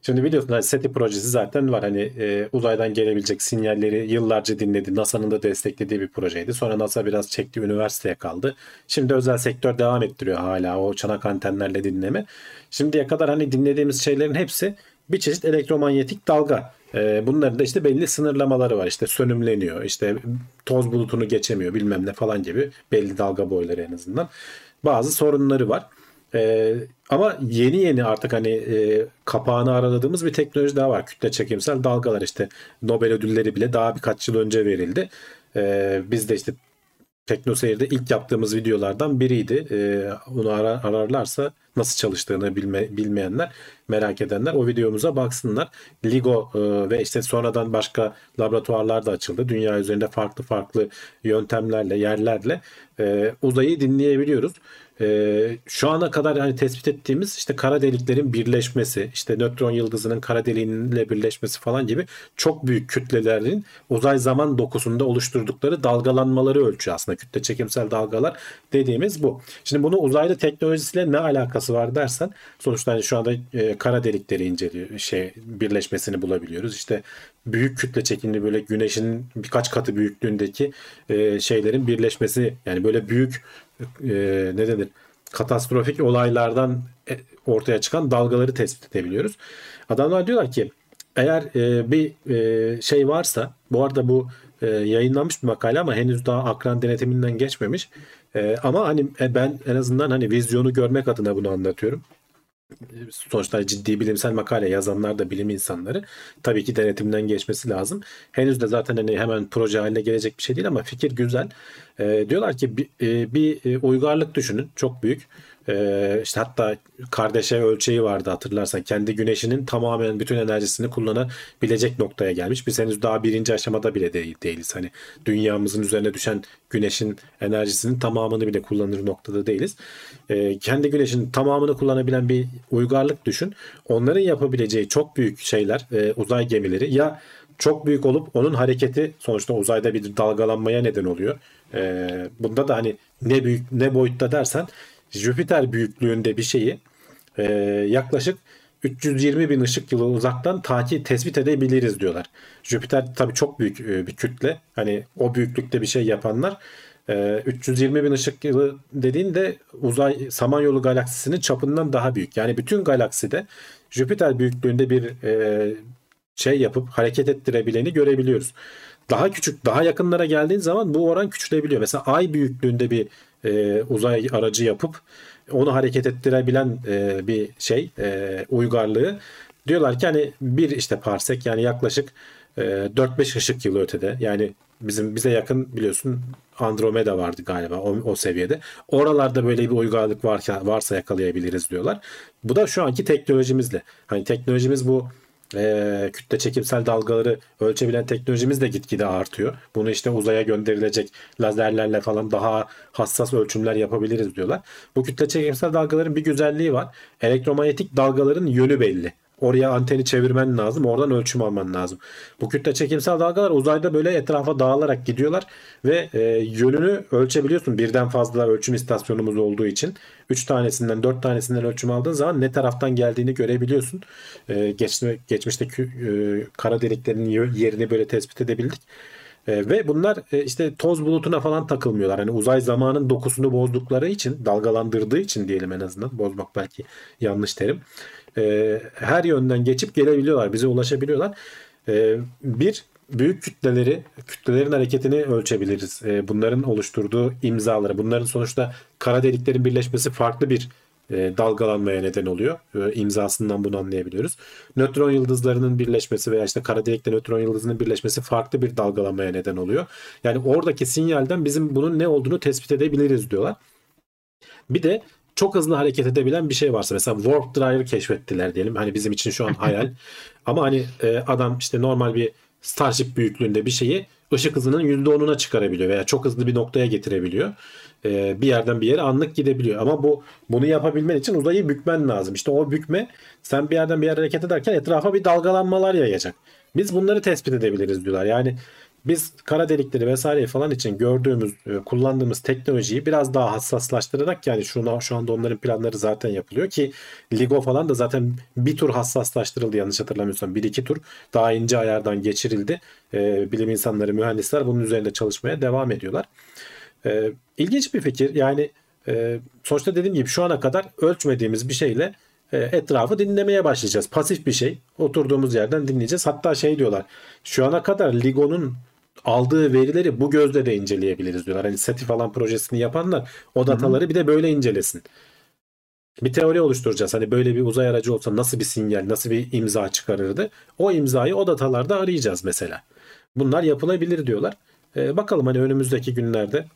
Şimdi biliyorsun hani SETI projesi zaten var. Hani e, uzaydan gelebilecek sinyalleri yıllarca dinledi. NASA'nın da desteklediği bir projeydi. Sonra NASA biraz çekti üniversiteye kaldı. Şimdi özel sektör devam ettiriyor hala o çanak antenlerle dinleme. Şimdiye kadar hani dinlediğimiz şeylerin hepsi bir çeşit elektromanyetik dalga. E, bunların da işte belli sınırlamaları var. İşte sönümleniyor, işte toz bulutunu geçemiyor bilmem ne falan gibi belli dalga boyları en azından. Bazı sorunları var. Ee, ama yeni yeni artık hani e, kapağını araladığımız bir teknoloji daha var. Kütle çekimsel dalgalar işte Nobel ödülleri bile daha birkaç yıl önce verildi. Ee, biz de işte TeknoSeyir'de ilk yaptığımız videolardan biriydi. Ee, onu ara- ararlarsa nasıl çalıştığını bilme, bilmeyenler, merak edenler o videomuza baksınlar. LIGO e, ve işte sonradan başka laboratuvarlar da açıldı. Dünya üzerinde farklı farklı yöntemlerle, yerlerle e, uzayı dinleyebiliyoruz. E, şu ana kadar hani tespit ettiğimiz işte kara deliklerin birleşmesi, işte nötron yıldızının kara deliğinle birleşmesi falan gibi çok büyük kütlelerin uzay zaman dokusunda oluşturdukları dalgalanmaları ölçüyor aslında. Kütle çekimsel dalgalar dediğimiz bu. Şimdi bunu uzaylı teknolojisiyle ne alakası var dersen sonuçta hani şu anda e, kara delikleri inceliyor, şey birleşmesini bulabiliyoruz. İşte büyük kütle çekimli böyle güneşin birkaç katı büyüklüğündeki e, şeylerin birleşmesi yani böyle büyük e, ne denir katastrofik olaylardan e, ortaya çıkan dalgaları tespit edebiliyoruz. Adamlar diyorlar ki eğer e, bir e, şey varsa bu arada bu e, yayınlanmış bir makale ama henüz daha akran denetiminden geçmemiş. E, ama hani e, ben en azından hani vizyonu görmek adına bunu anlatıyorum. Sonuçta ciddi bilimsel makale yazanlar da bilim insanları. Tabii ki denetimden geçmesi lazım. Henüz de zaten hani hemen proje haline gelecek bir şey değil ama fikir güzel. E, diyorlar ki bir, e, bir e, uygarlık düşünün çok büyük. E, işte hatta kardeşe ölçeği vardı hatırlarsan. Kendi güneşinin tamamen bütün enerjisini kullanabilecek noktaya gelmiş. Biz henüz daha birinci aşamada bile değil, değiliz. Hani dünyamızın üzerine düşen güneşin enerjisinin tamamını bile kullanır noktada değiliz. E, kendi güneşin tamamını kullanabilen bir uygarlık düşün. Onların yapabileceği çok büyük şeyler, e, uzay gemileri ya çok büyük olup onun hareketi sonuçta uzayda bir dalgalanmaya neden oluyor. E, bunda da hani ne büyük ne boyutta dersen Jüpiter büyüklüğünde bir şeyi e, yaklaşık 320 bin ışık yılı uzaktan takip tespit edebiliriz diyorlar. Jüpiter tabii çok büyük e, bir kütle. Hani o büyüklükte bir şey yapanlar e, 320 bin ışık yılı dediğinde uzay Samanyolu galaksisinin çapından daha büyük. Yani bütün galakside Jüpiter büyüklüğünde bir e, şey yapıp hareket ettirebileni görebiliyoruz. Daha küçük, daha yakınlara geldiğin zaman bu oran küçülebiliyor. Mesela ay büyüklüğünde bir e, uzay aracı yapıp onu hareket ettirebilen e, bir şey, e, uygarlığı diyorlar ki hani bir işte parsek yani yaklaşık e, 4-5 ışık yılı ötede. Yani bizim bize yakın biliyorsun Andromeda vardı galiba o, o seviyede. Oralarda böyle bir uygarlık varsa, varsa yakalayabiliriz diyorlar. Bu da şu anki teknolojimizle. Hani teknolojimiz bu e, kütle çekimsel dalgaları ölçebilen teknolojimiz de gitgide artıyor. Bunu işte uzaya gönderilecek lazerlerle falan daha hassas ölçümler yapabiliriz diyorlar. Bu kütle çekimsel dalgaların bir güzelliği var. Elektromanyetik dalgaların yönü belli. Oraya anteni çevirmen lazım. Oradan ölçüm alman lazım. Bu kütle çekimsel dalgalar uzayda böyle etrafa dağılarak gidiyorlar ve e, yönünü ölçebiliyorsun. Birden fazla ölçüm istasyonumuz olduğu için. 3 tanesinden 4 tanesinden ölçüm aldığın zaman ne taraftan geldiğini görebiliyorsun. E, geçme, geçmişteki e, kara deliklerin yerini böyle tespit edebildik. E, ve bunlar e, işte toz bulutuna falan takılmıyorlar. Hani uzay zamanın dokusunu bozdukları için, dalgalandırdığı için diyelim en azından. Bozmak belki yanlış terim. E, her yönden geçip gelebiliyorlar, bize ulaşabiliyorlar. E, bir, büyük kütleleri, kütlelerin hareketini ölçebiliriz. E, bunların oluşturduğu imzaları, bunların sonuçta kara deliklerin birleşmesi farklı bir e, dalgalanmaya neden oluyor. E, imzasından bunu anlayabiliyoruz. Nötron yıldızlarının birleşmesi veya işte kara delikle nötron yıldızının birleşmesi farklı bir dalgalanmaya neden oluyor. Yani oradaki sinyalden bizim bunun ne olduğunu tespit edebiliriz diyorlar. Bir de çok hızlı hareket edebilen bir şey varsa mesela warp driver keşfettiler diyelim. Hani bizim için şu an hayal. Ama hani e, adam işte normal bir Starship büyüklüğünde bir şeyi ışık hızının %10'una çıkarabiliyor veya çok hızlı bir noktaya getirebiliyor. Ee, bir yerden bir yere anlık gidebiliyor. Ama bu bunu yapabilmen için uzayı bükmen lazım. İşte o bükme sen bir yerden bir yere hareket ederken etrafa bir dalgalanmalar yayacak. Biz bunları tespit edebiliriz diyorlar. Yani biz kara delikleri vesaire falan için gördüğümüz, e, kullandığımız teknolojiyi biraz daha hassaslaştırarak yani şu, şu anda onların planları zaten yapılıyor ki LIGO falan da zaten bir tur hassaslaştırıldı yanlış hatırlamıyorsam. Bir iki tur daha ince ayardan geçirildi. E, bilim insanları, mühendisler bunun üzerinde çalışmaya devam ediyorlar. E, ilginç bir fikir. Yani sonuçta dediğim gibi şu ana kadar ölçmediğimiz bir şeyle etrafı dinlemeye başlayacağız. Pasif bir şey. Oturduğumuz yerden dinleyeceğiz. Hatta şey diyorlar. Şu ana kadar LIGO'nun aldığı verileri bu gözle de inceleyebiliriz diyorlar. Hani SETI falan projesini yapanlar o dataları bir de böyle incelesin. Bir teori oluşturacağız. Hani böyle bir uzay aracı olsa nasıl bir sinyal, nasıl bir imza çıkarırdı? O imzayı o datalarda arayacağız mesela. Bunlar yapılabilir diyorlar. Ee, bakalım hani önümüzdeki günlerde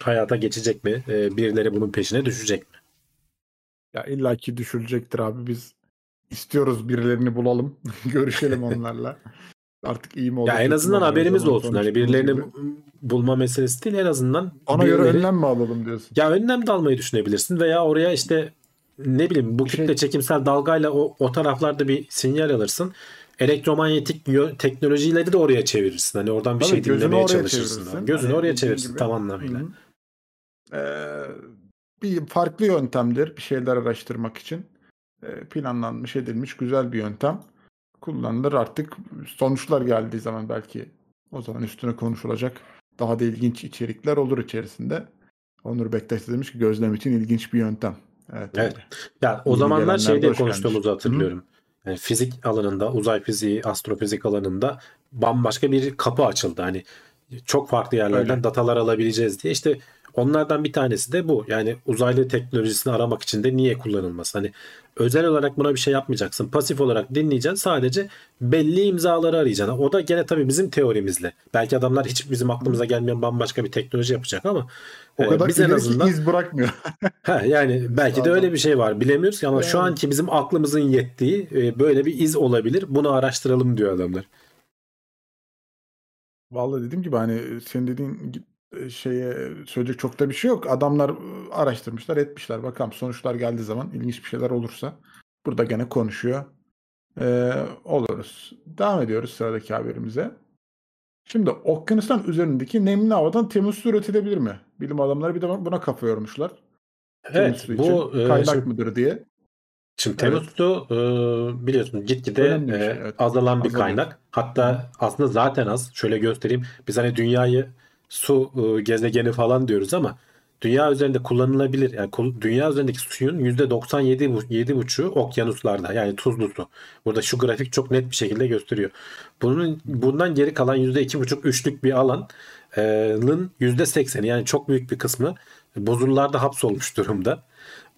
hayata geçecek mi? Ee, birileri bunun peşine düşecek mi? Ya illaki düşülecektir abi. Biz istiyoruz birilerini bulalım. Görüşelim onlarla. Artık iyi mi olur? Ya en azından haberimiz olsun. Hani birilerini gibi. bulma meselesi değil en azından. Ona birileri... göre önlem mi alalım diyorsun? Ya önlem de almayı düşünebilirsin veya oraya işte ne bileyim bu kütle şey... çekimsel dalgayla o, o taraflarda bir sinyal alırsın. Elektromanyetik teknolojileri de oraya çevirirsin. Hani oradan bir Tabii, şey dinlemeye çalışırsın. Gözünü hani oraya çevirirsin gibi. tam anlamıyla. Ee, bir farklı yöntemdir bir şeyler araştırmak için. Ee, planlanmış edilmiş güzel bir yöntem kullanılır artık sonuçlar geldiği zaman belki o zaman üstüne konuşulacak daha da ilginç içerikler olur içerisinde. Onur Bektaş demiş ki gözlem için ilginç bir yöntem. Evet. Evet. öyle. Ya o İyi zamanlar şeyde konuştuğumuzu gelmiş. hatırlıyorum. Yani fizik alanında, uzay fiziği, astrofizik alanında bambaşka bir kapı açıldı. Hani çok farklı yerlerden Öyle. datalar alabileceğiz diye. İşte onlardan bir tanesi de bu. Yani uzaylı teknolojisini aramak için de niye kullanılması? Hani özel olarak buna bir şey yapmayacaksın. Pasif olarak dinleyeceksin. Sadece belli imzaları arayacaksın. O da gene tabii bizim teorimizle. Belki adamlar hiç bizim aklımıza gelmeyen bambaşka bir teknoloji yapacak ama O e, kadar biz en azından iz bırakmıyor. Ha, yani belki de öyle bir şey var bilemiyoruz ki ama şu Yani. anki bizim aklımızın yettiği e, böyle bir iz olabilir. Bunu araştıralım diyor adamlar. Vallahi dediğim gibi hani senin dediğin gi- şeye söyleyecek çok da bir şey yok. Adamlar ıı, araştırmışlar, etmişler. Bakalım sonuçlar geldiği zaman ilginç bir şeyler olursa burada gene konuşuyor. Ee, oluruz. Devam ediyoruz sıradaki haberimize. Şimdi okyanustan üzerindeki nemli havadan temiz su üretilebilir mi? Bilim adamları bir de buna kafa yormuşlar. Evet bu için e, kaynak şimdi, mıdır diye. şimdi temiz Evet. su e, biliyorsun gitgide bir şey, e, evet. azalan bir Azalıyor. kaynak. Hatta aslında zaten az. Şöyle göstereyim. Biz hani dünyayı su e, gezegeni falan diyoruz ama dünya üzerinde kullanılabilir yani dünya üzerindeki suyun %97,5'u okyanuslarda yani tuzlu su. Burada şu grafik çok net bir şekilde gösteriyor. Bunun bundan geri kalan %2,5-3'lük bir alanın %80'i yani çok büyük bir kısmı buzullarda hapsolmuş durumda.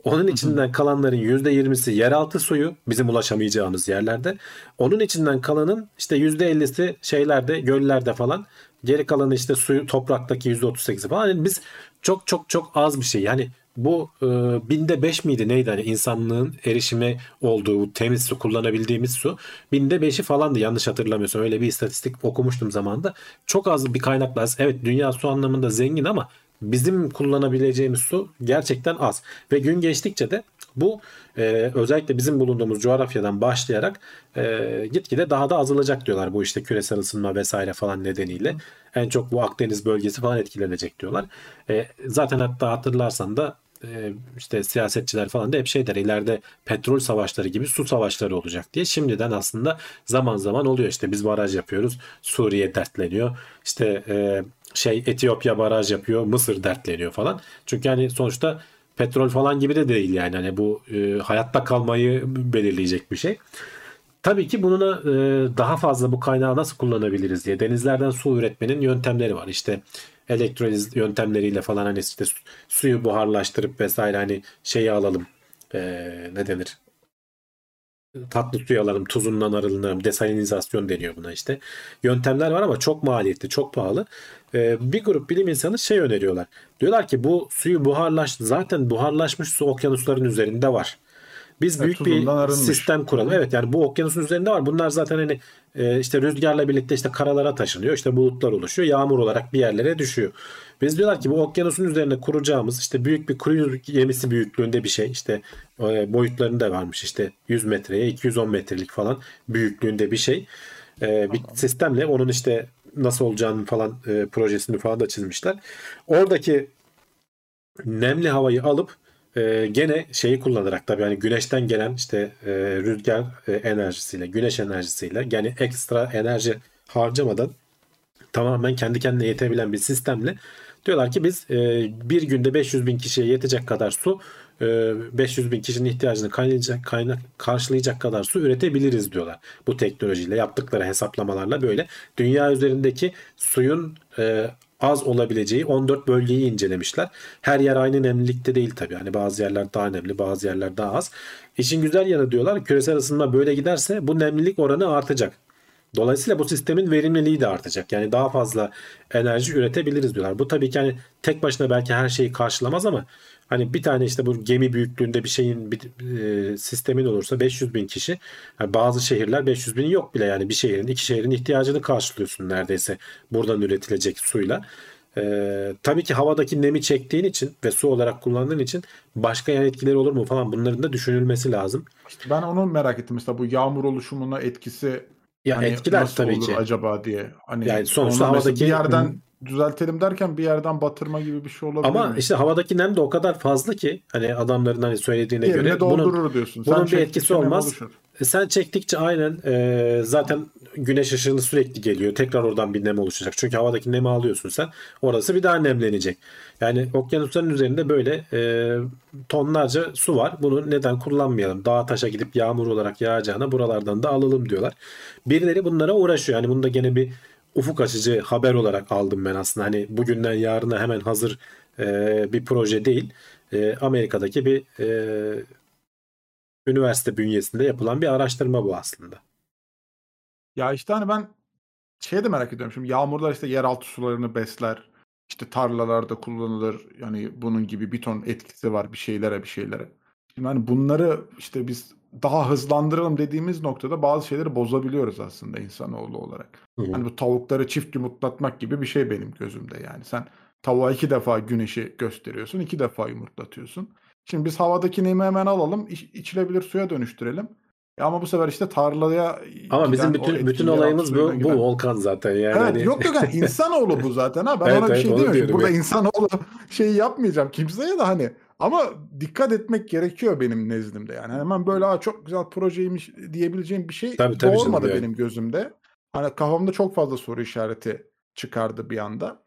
Onun içinden kalanların %20'si yeraltı suyu bizim ulaşamayacağımız yerlerde. Onun içinden kalanın işte %50'si şeylerde, göllerde falan. Geri kalanı işte suyu topraktaki %38'i falan. Yani biz çok çok çok az bir şey. Yani bu e, binde 5 miydi neydi hani insanlığın erişimi olduğu temiz su kullanabildiğimiz su binde 5'i falandı yanlış hatırlamıyorsam öyle bir istatistik okumuştum zamanında. Çok az bir kaynakla az. Evet dünya su anlamında zengin ama bizim kullanabileceğimiz su gerçekten az. Ve gün geçtikçe de bu e, özellikle bizim bulunduğumuz coğrafyadan başlayarak e, gitgide daha da azalacak diyorlar. Bu işte küresel ısınma vesaire falan nedeniyle. En çok bu Akdeniz bölgesi falan etkilenecek diyorlar. E, zaten hatta hatırlarsan da e, işte siyasetçiler falan da hep şey der ileride petrol savaşları gibi su savaşları olacak diye şimdiden aslında zaman zaman oluyor işte biz baraj yapıyoruz Suriye dertleniyor işte e, şey Etiyopya baraj yapıyor Mısır dertleniyor falan çünkü hani sonuçta petrol falan gibi de değil yani hani bu e, hayatta kalmayı belirleyecek bir şey. Tabii ki bununla e, daha fazla bu kaynağı nasıl kullanabiliriz diye denizlerden su üretmenin yöntemleri var. İşte elektroliz yöntemleriyle falan hani işte su- suyu buharlaştırıp vesaire hani şeyi alalım e, ne denir tatlı suyu alalım tuzundan arınalım desalinizasyon deniyor buna işte yöntemler var ama çok maliyetli çok pahalı E, bir grup bilim insanı şey öneriyorlar diyorlar ki bu suyu buharlaş zaten buharlaşmış su okyanusların üzerinde var biz Evet, büyük bir arınmış. sistem kuralım. Evet yani bu okyanusun üzerinde var. Bunlar zaten hani e, işte rüzgarla birlikte işte karalara taşınıyor. İşte bulutlar oluşuyor. Yağmur olarak bir yerlere düşüyor. Biz diyorlar ki bu okyanusun üzerine kuracağımız işte büyük bir kuru gemisi büyüklüğünde bir şey. İşte e, boyutlarında varmış işte 100 metreye 210 metrelik falan büyüklüğünde bir şey. E, bir sistemle onun işte nasıl olacağını falan e, projesini falan da çizmişler. Oradaki nemli havayı alıp e, gene şeyi kullanarak tabii hani güneşten gelen işte e, rüzgar e, enerjisiyle, güneş enerjisiyle yani ekstra enerji harcamadan tamamen kendi kendine yetebilen bir sistemle diyorlar ki biz e, bir günde 500 bin kişiye yetecek kadar su e, 500 bin kişinin ihtiyacını kaynayacak, kaynak, karşılayacak kadar su üretebiliriz diyorlar. Bu teknolojiyle yaptıkları hesaplamalarla böyle dünya üzerindeki suyun e, az olabileceği 14 bölgeyi incelemişler. Her yer aynı nemlilikte değil tabii. Hani bazı yerler daha nemli, bazı yerler daha az. İşin güzel yanı diyorlar küresel ısınma böyle giderse bu nemlilik oranı artacak. Dolayısıyla bu sistemin verimliliği de artacak. Yani daha fazla enerji üretebiliriz diyorlar. Bu tabii ki hani tek başına belki her şeyi karşılamaz ama hani bir tane işte bu gemi büyüklüğünde bir şeyin bir e, sistemin olursa 500 bin kişi yani bazı şehirler 500 bin yok bile yani bir şehrin iki şehrin ihtiyacını karşılıyorsun neredeyse buradan üretilecek suyla. Ee, tabii ki havadaki nemi çektiğin için ve su olarak kullandığın için başka yan etkileri olur mu falan bunların da düşünülmesi lazım. İşte ben onu merak ettim. Mesela bu yağmur oluşumuna etkisi Ya hani etkiler tabii ki. acaba diye. Hani Yani sonuçta havadaki bir yerden düzeltelim derken bir yerden batırma gibi bir şey olabilir Ama mi? işte havadaki nem de o kadar fazla ki hani adamların hani söylediğine Yerine göre doldurur bunun diyorsun. bunun Sen bir çektikçe etkisi olmaz. E, Sen çektikçe aynen e, zaten güneş ışığını sürekli geliyor. Tekrar oradan bir nem oluşacak. Çünkü havadaki nemi alıyorsun sen. Orası bir daha nemlenecek. Yani okyanusların üzerinde böyle e, tonlarca su var. Bunu neden kullanmayalım? Dağa taşa gidip yağmur olarak yağacağına buralardan da alalım diyorlar. Birileri bunlara uğraşıyor. Yani bunu da gene bir ufuk açıcı haber olarak aldım ben aslında. Hani bugünden yarına hemen hazır e, bir proje değil. E, Amerika'daki bir e, üniversite bünyesinde yapılan bir araştırma bu aslında. Ya işte hani ben şey de merak ediyorum. Şimdi yağmurlar işte yeraltı sularını besler. İşte tarlalarda kullanılır. Yani bunun gibi bir ton etkisi var bir şeylere bir şeylere. Şimdi hani bunları işte biz daha hızlandıralım dediğimiz noktada bazı şeyleri bozabiliyoruz aslında insanoğlu olarak. Hani bu tavukları çift yumurtlatmak gibi bir şey benim gözümde yani. Sen tavuğa iki defa güneşi gösteriyorsun, iki defa yumurtlatıyorsun. Şimdi biz havadaki nemi hemen alalım, iç- içilebilir suya dönüştürelim. E ama bu sefer işte tarlaya Ama bizim bütün bütün olayımız bu, bu Volkan zaten yani. Evet, hani- yok yok yani insanoğlu bu zaten ha. Ben Evet, ona bir evet, şey demiyorum. Burada insanoğlu şeyi yapmayacağım kimseye de hani ama dikkat etmek gerekiyor benim nezdimde yani. Hemen böyle Aa, çok güzel projeymiş diyebileceğim bir şey Tabii, tabii canım, doğurmadı yani. benim gözümde. Hani kafamda çok fazla soru işareti çıkardı bir anda.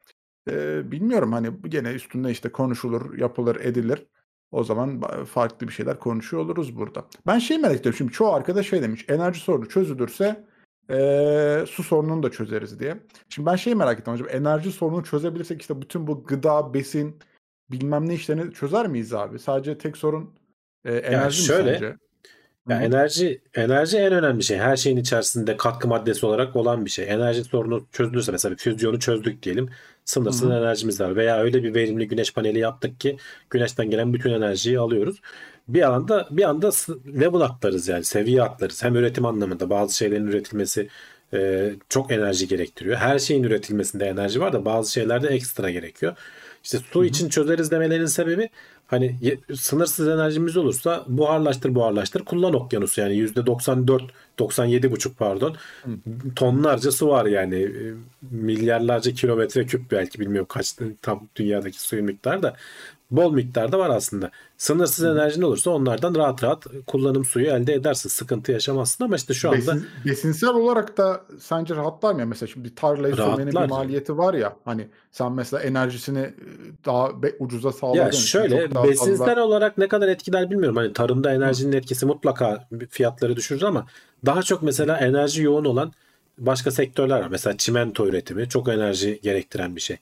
Ee, bilmiyorum hani gene üstünde işte konuşulur, yapılır, edilir. O zaman farklı bir şeyler konuşuyor oluruz burada. Ben şey merak ediyorum. Şimdi çoğu arkadaş şey demiş. Enerji sorunu çözülürse eee, su sorununu da çözeriz diye. Şimdi ben şeyi merak ettim hocam. Enerji sorununu çözebilirsek işte bütün bu gıda, besin bilmem ne işlerini çözer miyiz abi? Sadece tek sorun e, enerji şöyle, mi sence? Ya enerji enerji en önemli şey. Her şeyin içerisinde katkı maddesi olarak olan bir şey. Enerji sorunu çözülürse mesela füzyonu çözdük diyelim. Sınırsız Hı hı. enerjimiz var. Veya öyle bir verimli güneş paneli yaptık ki güneşten gelen bütün enerjiyi alıyoruz. Bir anda bir anda level atlarız yani seviye atlarız. Hem üretim anlamında bazı şeylerin üretilmesi e, çok enerji gerektiriyor. Her şeyin üretilmesinde enerji var da bazı şeylerde ekstra gerekiyor. İşte su için çözeriz demelerinin sebebi hani sınırsız enerjimiz olursa buharlaştır buharlaştır kullan okyanusu. Yani %94 97,5 pardon. Tonlarca su var yani. E, milyarlarca kilometre küp belki bilmiyorum kaç tam dünyadaki suyun miktarı da bol miktarda var aslında. Sınırsız enerjin olursa onlardan rahat rahat kullanım suyu elde edersin. Sıkıntı yaşamazsın ama işte şu anda Besin- besinsel olarak da sence rahatlar mı? ya? Mesela şimdi tarlayı sürmenin bir maliyeti var ya. Hani sen mesela enerjisini e, daha be- ucuza sağladığın Ya şöyle besinsel fazla- olarak ne kadar etkiler bilmiyorum. Hani tarımda enerjinin etkisi mutlaka fiyatları düşürür ama daha çok mesela enerji yoğun olan başka sektörler var. Mesela çimento üretimi çok enerji gerektiren bir şey.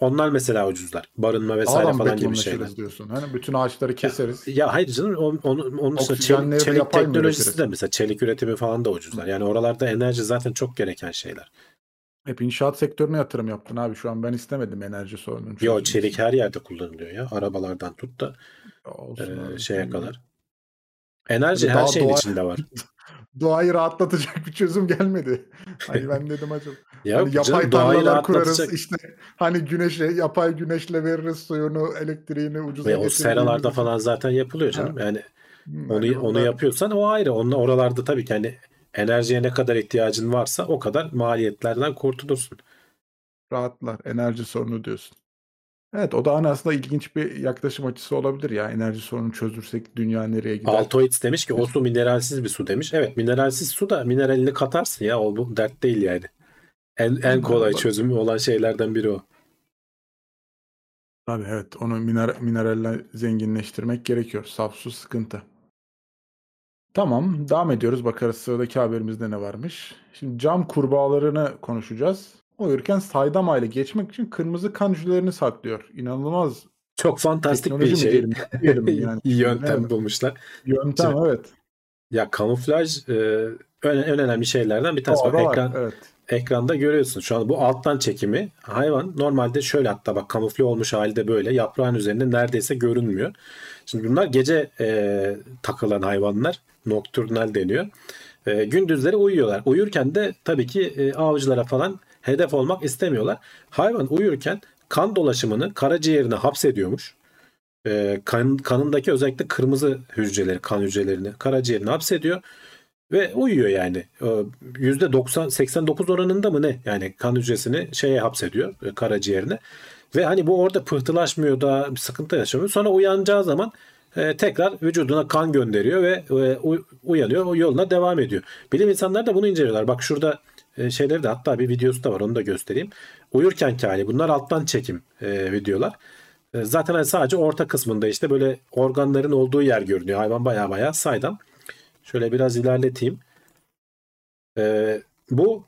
Onlar mesela ucuzlar. Barınma vesaire Daha da mı falan gibi şeyler. diyorsun? Hani bütün ağaçları keseriz. Ya hayır canım onun, onun, onun dışında çelik, teknolojisi de mesela çelik üretimi falan da ucuzlar. Yani oralarda enerji zaten çok gereken şeyler. Hep inşaat sektörüne yatırım yaptın abi. Şu an ben istemedim enerji sorununu. Yo çelik her yerde kullanılıyor ya. Arabalardan tut da Olsun e, şeye kadar. Enerji Hadi her şeyin doğa- içinde var. Doğayı rahatlatacak bir çözüm gelmedi. Hani ben dedim acaba. Ya hani yapay canım, tarlalar kurarız işte hani güneşe yapay güneşle veririz suyunu elektriğini ucuza Ve o seralarda falan zaten yapılıyor canım. Yani Hmm, onu hani onu yapıyorsan o ayrı. Onun oralarda tabii ki hani enerjiye ne kadar ihtiyacın varsa o kadar maliyetlerden kurtulursun. rahatlar enerji sorunu diyorsun. Evet o da hani aslında ilginç bir yaklaşım açısı olabilir ya. Enerji sorununu çözürsek dünya nereye gider? Altoids demiş ki o su mineralsiz bir su demiş. Evet mineralsiz su da mineralini katarsın ya o bu dert değil yani. En en kolay çözümü olan şeylerden biri o. Tabii evet onu miner mineralle zenginleştirmek gerekiyor. Saf su sıkıntı. Tamam devam ediyoruz. Bakarız sıradaki haberimizde ne varmış. Şimdi cam kurbağalarını konuşacağız. Uyurken saydam ile geçmek için kırmızı kan hücrelerini saklıyor. İnanılmaz Çok fantastik bir şey. diyelim, diyelim yani. Yöntem Evet. bulmuşlar. Yöntem evet. Ya kamuflaj e, en, en önemli şeylerden bir tanesi. Bak, ekran, evet. ekranda görüyorsun. Şu an bu alttan çekimi. Hayvan normalde şöyle hatta bak kamufle olmuş halde böyle yaprağın üzerinde neredeyse görünmüyor. Şimdi bunlar gece e, takılan hayvanlar. Nocturnal deniyor. E, gündüzleri uyuyorlar. Uyurken de tabii ki e, avcılara falan hedef olmak istemiyorlar. Hayvan uyurken kan dolaşımını karaciğerine hapsediyormuş. E, kan, kanındaki özellikle kırmızı hücreleri, kan hücrelerini karaciğerine hapsediyor. ve uyuyor yani. Ee, Yüzde 90 89 oranında mı ne? Yani kan hücresini şeye hapsediyor e, karaciğerine. Ve hani bu orada pıhtılaşmıyor da bir sıkıntı yaşamıyor. Sonra uyanacağı zaman e, tekrar vücuduna kan gönderiyor ve e, uyanıyor. O yoluna devam ediyor. Bilim insanları da bunu inceliyorlar. Bak şurada e, şeyleri de hatta bir videosu da var onu da göstereyim. Uyurkenki hali bunlar alttan çekim e, videolar. E, Zaten hani sadece orta kısmında işte böyle organların olduğu yer görünüyor. Hayvan baya baya saydam. Şöyle biraz ilerleteyim. E, bu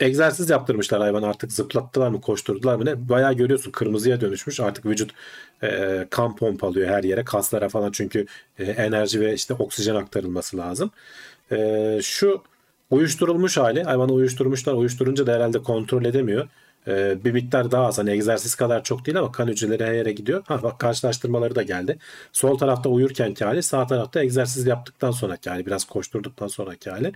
egzersiz yaptırmışlar hayvan artık zıplattılar mı koşturdular mı ne bayağı görüyorsun kırmızıya dönüşmüş artık vücut e, kan pompalıyor her yere kaslara falan çünkü e, enerji ve işte oksijen aktarılması lazım. E, şu uyuşturulmuş hali hayvanı uyuşturmuşlar uyuşturunca da herhalde kontrol edemiyor. E, bir miktar daha az hani egzersiz kadar çok değil ama kan hücreleri her yere gidiyor. Ha bak karşılaştırmaları da geldi. Sol tarafta uyurkenki hali sağ tarafta egzersiz yaptıktan sonraki hali biraz koşturduktan sonraki hali.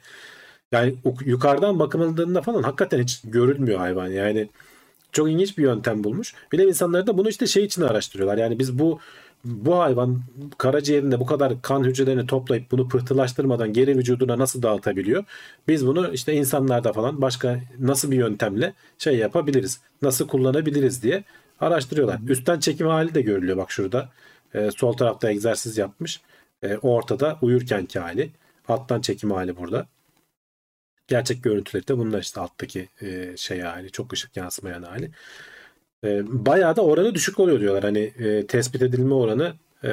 Yani yukarıdan bakıldığında falan hakikaten hiç görülmüyor hayvan. Yani çok ilginç bir yöntem bulmuş. Bilim insanları da bunu işte şey için araştırıyorlar. Yani biz bu bu hayvan karaciğerinde bu kadar kan hücrelerini toplayıp bunu pıhtılaştırmadan geri vücuduna nasıl dağıtabiliyor? Biz bunu işte insanlarda falan başka nasıl bir yöntemle şey yapabiliriz? Nasıl kullanabiliriz diye araştırıyorlar. Üstten çekim hali de görülüyor bak şurada. Ee, sol tarafta egzersiz yapmış. Ee, ortada uyurkenki hali. Alttan çekim hali burada. Gerçek görüntüleri de bunlar işte alttaki e, şey hali. Çok ışık yansımayan hali. E, bayağı da oranı düşük oluyor diyorlar. Hani e, tespit edilme oranı e,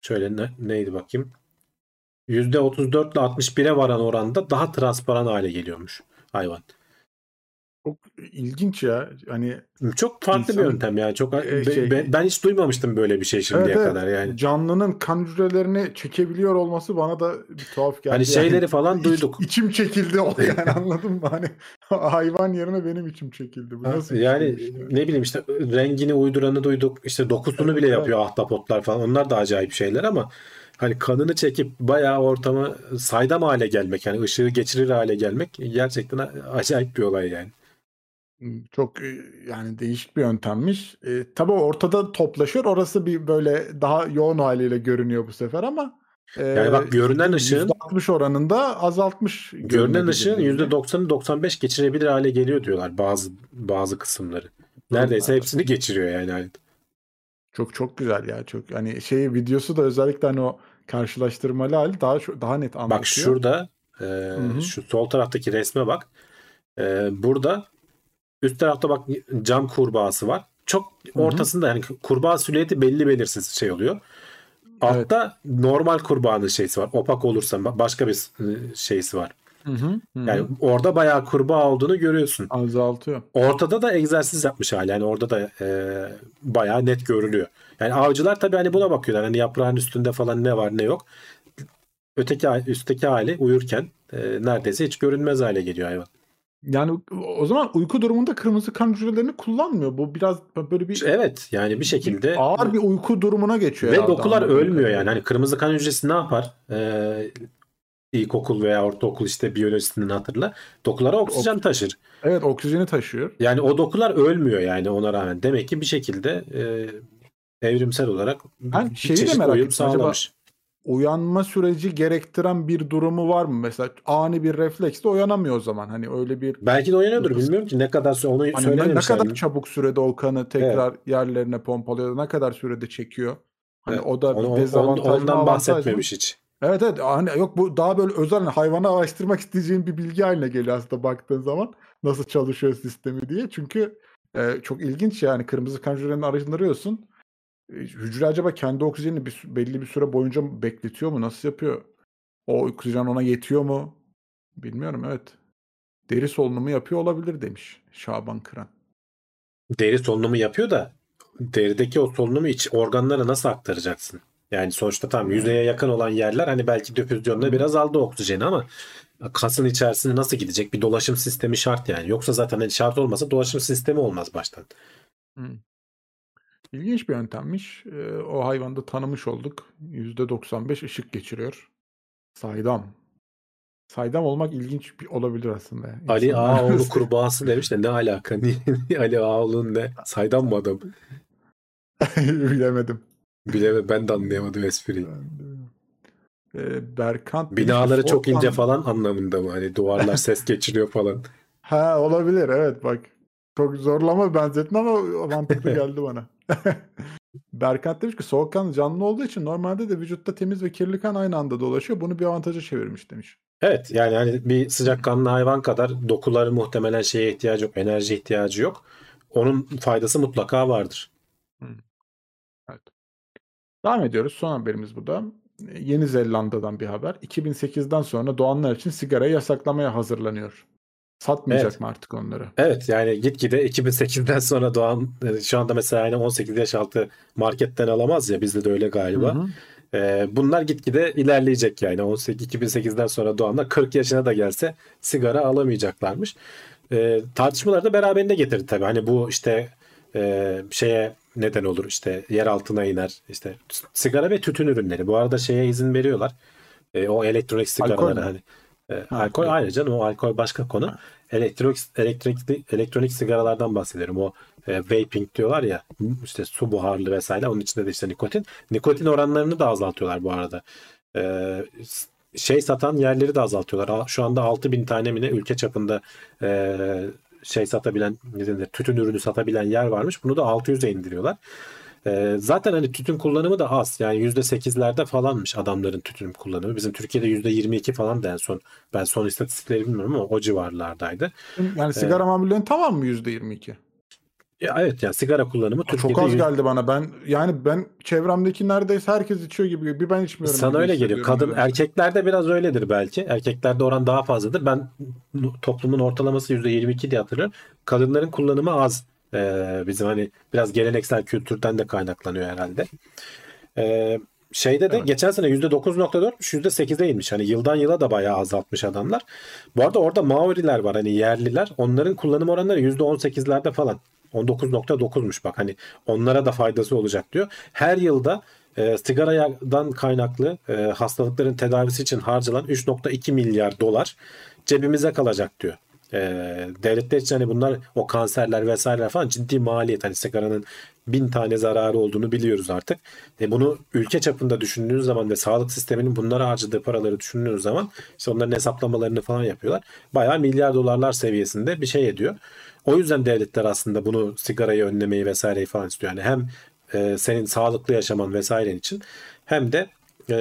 şöyle ne, neydi bakayım. %34 ile 61'e varan oranda daha transparan hale geliyormuş hayvan. Çok ilginç ya. Hani Çok farklı İnsan- bir yöntem yani. Çok E, şey- be- ben hiç duymamıştım böyle bir şey şimdiye Evet, kadar yani. canlının kan hücrelerini çekebiliyor olması bana da bir tuhaf geldi. Hani Yani şeyleri falan iç- duyduk. içim çekildi o yani anladın mı? Hani hayvan yerine benim içim çekildi. Bu nasıl yani ya? ne bileyim işte rengini uyduranı duyduk. İşte dokusunu Evet, bile evet. yapıyor ahtapotlar falan. Onlar da acayip şeyler ama hani kanını çekip bayağı ortamı saydam hale gelmek yani ışığı geçirir hale gelmek gerçekten acayip bir olay yani. Çok yani değişik bir yöntemmiş. E, tabii ortada toplaşıyor. Orası bir böyle daha yoğun haliyle görünüyor bu sefer ama e, Yani bak görünen ışığın %60 oranında azaltmış. görünen ışığın %90'ı 95 geçirebilir hale geliyor diyorlar bazı bazı kısımları. Neredeyse Durumlarda. hepsini geçiriyor yani. Hani Çok çok güzel ya çok hani şey videosu da özellikle hani o karşılaştırmalı hali daha daha net anlatıyor. Bak şurada e, şu sol taraftaki resme bak. E, burada üst tarafta bak cam kurbağası var. Çok ortasında yani kurbağa silüeti belli belirsiz şey oluyor. Altta normal kurbağanın şeysi var. Opak olursa ba- başka bir e, şeysi var. Hı, hı hı. Yani orada bayağı kurbağa olduğunu görüyorsun. azaltıyor. Ortada da egzersiz yapmış hali. Yani orada da e, bayağı net görülüyor. Yani avcılar tabii hani buna bakıyorlar. Hani yaprağın üstünde falan ne var ne yok. Öteki üstteki hali uyurken e, neredeyse hiç görünmez hale geliyor hayvan. Yani o zaman uyku durumunda kırmızı kan hücrelerini kullanmıyor. Bu biraz böyle bir Evet yani bir şekilde ağır bir uyku durumuna geçiyor. ve dokular anladığım ölmüyor yani. Hani kırmızı kan hücresi ne yapar? Ee, ilkokul veya ortaokul işte biyolojisinden hatırla. Dokulara oksijen taşır. Evet oksijeni taşıyor. Yani o dokular ölmüyor yani ona rağmen. Demek ki bir şekilde e, evrimsel olarak Ben bir şeyi de merak uyum ettim. Sağlamış. Uyanma süreci gerektiren bir durumu var mı? Mesela ani bir refleksle uyanamıyor o zaman. Hani öyle bir Belki de uyanıyordur. Bilmiyorum ki ne kadar süre onu hani ne, kadar çabuk sürede o kanı tekrar yerlerine pompalıyor, ne kadar sürede çekiyor. Hani Evet, o da Onu- bir on- dezavantaj mı, ondan mı? bahsetmemiş hiç. Evet evet hani yok bu daha böyle özel hani hayvanı araştırmak isteyeceğin bir bilgi haline geliyor aslında baktığın zaman nasıl çalışıyor sistemi diye. Çünkü e, çok ilginç yani kırmızı kan hücrelerini hücre acaba kendi oksijenini bir, sü- belli bir süre boyunca bekletiyor mu? Nasıl yapıyor? O oksijen ona yetiyor mu? Bilmiyorum evet. Deri solunumu yapıyor olabilir demiş Şaban Kıran. Deri solunumu yapıyor da derideki o solunumu iç organlara nasıl aktaracaksın? Yani sonuçta tam yüzeye yakın olan yerler hani belki difüzyonda biraz aldı oksijeni ama kasın içerisine nasıl gidecek? Bir dolaşım sistemi şart yani. Yoksa zaten hani şart olmasa dolaşım sistemi olmaz baştan. İlginç bir yöntemmiş. E, o hayvanı da tanımış olduk. %95 ışık geçiriyor. Saydam. Saydam olmak ilginç bir olabilir aslında. Ali İnsanlar- Ağaoğlu kurbağası demiş de ne alaka? Niye Ali Ağaoğlu'nun ne? Saydam mı adam? Bilemedim. Bileme ben de anlayamadım espriyi. Ee, Berkant demiş Binaları çok Soğukkan- ince falan anlamında mı? Hani duvarlar ses geçiriyor falan. Ha olabilir evet bak. Çok zorlama benzetme ama mantıklı geldi bana. Berkant demiş ki soğukkanlı canlı olduğu için normalde de vücutta temiz ve kirli kan aynı anda dolaşıyor. Bunu bir avantaja çevirmiş demiş. Evet yani hani bir sıcakkanlı hayvan kadar dokuları muhtemelen şeye ihtiyacı yok, enerji ihtiyacı yok. Onun faydası mutlaka vardır. Evet. Devam ediyoruz. Son haberimiz bu da. Yeni Zelanda'dan bir haber. 2008'den sonra doğanlar için sigarayı yasaklamaya hazırlanıyor. Satmayacak Evet. mı artık onları? Evet yani gitgide 2008'den sonra doğan e, şu anda mesela yani 18 yaş altı marketten alamaz ya bizde de öyle galiba. Hı hı. Ee, bunlar gitgide ilerleyecek yani 18 2008'den sonra doğanlar 40 yaşına da gelse sigara alamayacaklarmış. Ee, tartışmaları da beraberinde getirdi tabii. Hani bu işte e, şeye neden olur işte yer altına iner işte sigara ve tütün ürünleri. Bu arada şeye izin veriyorlar. Ee, o elektronik sigaralara hani e, alkol ayrı canım o alkol başka konu. Elektrik elektrikli elektronik sigaralardan bahsediyorum. O e, vaping diyorlar ya işte su buharlı vesaire onun içinde de işte nikotin. Nikotin oranlarını da azaltıyorlar bu arada. E, şey satan yerleri de azaltıyorlar. Şu anda 6000 tane mi ne ülke çapında e, şey satabilen ne denir, tütün ürünü satabilen yer varmış. Bunu da 600'e indiriyorlar. E, zaten hani tütün kullanımı da az. Yani %8'lerde falanmış adamların tütün kullanımı. Bizim Türkiye'de %22 falan da en son. Ben son istatistikleri bilmiyorum ama o civarlardaydı. Yani sigara mamullerinin tamam mı %22? Ya evet yani sigara kullanımı Çok Türkiye'de az yüz- geldi bana. Ben yani ben çevremdeki neredeyse herkes içiyor gibi. Bir ben içmiyorum. Sana öyle geliyor. Kadın nedense. erkeklerde biraz öyledir belki. Erkeklerde oran daha fazladır. Ben toplumun ortalaması %22 diye hatırlıyorum. Kadınların kullanımı az. Ee, bizim hani biraz geleneksel kültürden de kaynaklanıyor herhalde. Ee, şeyde de Evet. geçen sene %9.4'müş %8'e inmiş. Hani yıldan yıla da bayağı azaltmış adamlar. Bu arada orada Maoriler var hani yerliler. Onların kullanım oranları %18'lerde falan. 19.9'muş bak hani onlara da faydası olacak diyor. Her yılda e, sigaradan kaynaklı e, hastalıkların tedavisi için harcanan 3.2 milyar dolar cebimize kalacak diyor. E, devletler için hani bunlar o kanserler vesaireler falan ciddi maliyet. Hani sigaranın bin tane zararı olduğunu biliyoruz artık. E, bunu ülke çapında düşündüğünüz zaman ve sağlık sisteminin bunlara harcadığı paraları düşündüğünüz zaman işte onların hesaplamalarını falan yapıyorlar. Bayağı milyar dolarlar seviyesinde bir şey ediyor. O yüzden devletler aslında bunu sigarayı önlemeyi vesaireyi falan istiyor. Yani hem e, senin sağlıklı yaşaman vesairen için hem de e,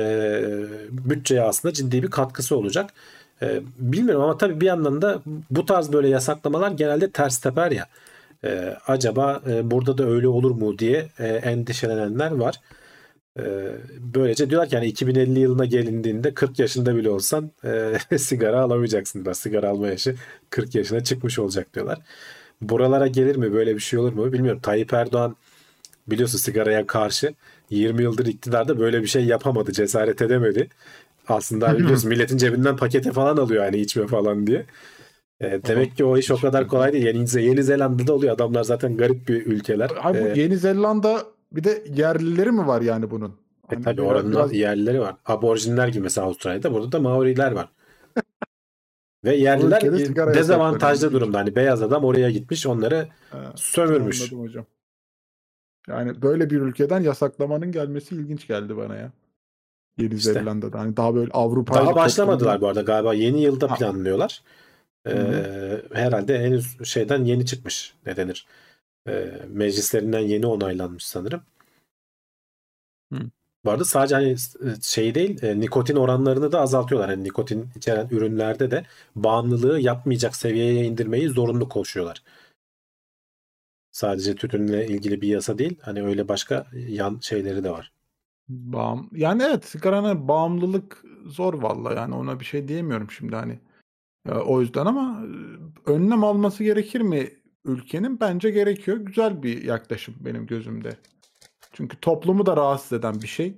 bütçeye aslında ciddi bir katkısı olacak. E, bilmiyorum ama tabii bir yandan da bu tarz böyle yasaklamalar genelde ters teper ya. E, acaba e, burada da öyle olur mu diye e, endişelenenler var. E, böylece diyorlar ki yani 2050 yılına gelindiğinde 40 yaşında bile olsan e, sigara alamayacaksın diyorlar. Sigara alma yaşı 40 yaşına çıkmış olacak diyorlar. Buralara gelir mi böyle bir şey olur mu bilmiyorum. Tayyip Erdoğan biliyorsun sigaraya karşı 20 yıldır iktidarda böyle bir şey yapamadı. Cesaret edemedi. Aslında biliyorsun milletin cebinden pakete falan alıyor yani içme falan diye. E, demek ki o iş o kadar kolay değil. Yeni, Yeni Zelanda'da oluyor. Adamlar zaten garip bir ülkeler. Abi bu E, Yeni Zelanda bir de yerlileri mi var yani bunun? E Hani tabii biraz- oranın biraz- yerlileri var. Aborjinler gibi mesela Avustralya'da. Burada da Maoriler var. Ve yerliler e, dezavantajlı durumda. Hani beyaz adam oraya gitmiş onları Ha, sömürmüş. Anladım hocam. Yani böyle bir ülkeden yasaklamanın gelmesi ilginç geldi bana ya. Yeni İşte. Zelanda'da. Hani daha böyle Avrupa Daha başlamadılar bu arada galiba. Yeni yılda Ha. planlıyorlar. Ee, herhalde henüz şeyden yeni çıkmış. Ne denir? Ee, meclislerinden yeni onaylanmış sanırım. Hı. Bu arada sadece hani şey değil, e, nikotin oranlarını da azaltıyorlar. Hani nikotin içeren ürünlerde de bağımlılığı yapmayacak seviyeye indirmeyi zorunlu koşuyorlar. Sadece tütünle ilgili bir yasa değil, hani öyle başka yan şeyleri de var. Bağım. Yani evet sigarana bağımlılık zor valla yani ona bir şey diyemiyorum şimdi hani. Ya, o yüzden ama e, önlem alması gerekir mi ülkenin? Bence gerekiyor. Güzel bir yaklaşım benim gözümde. Çünkü toplumu da rahatsız eden bir şey.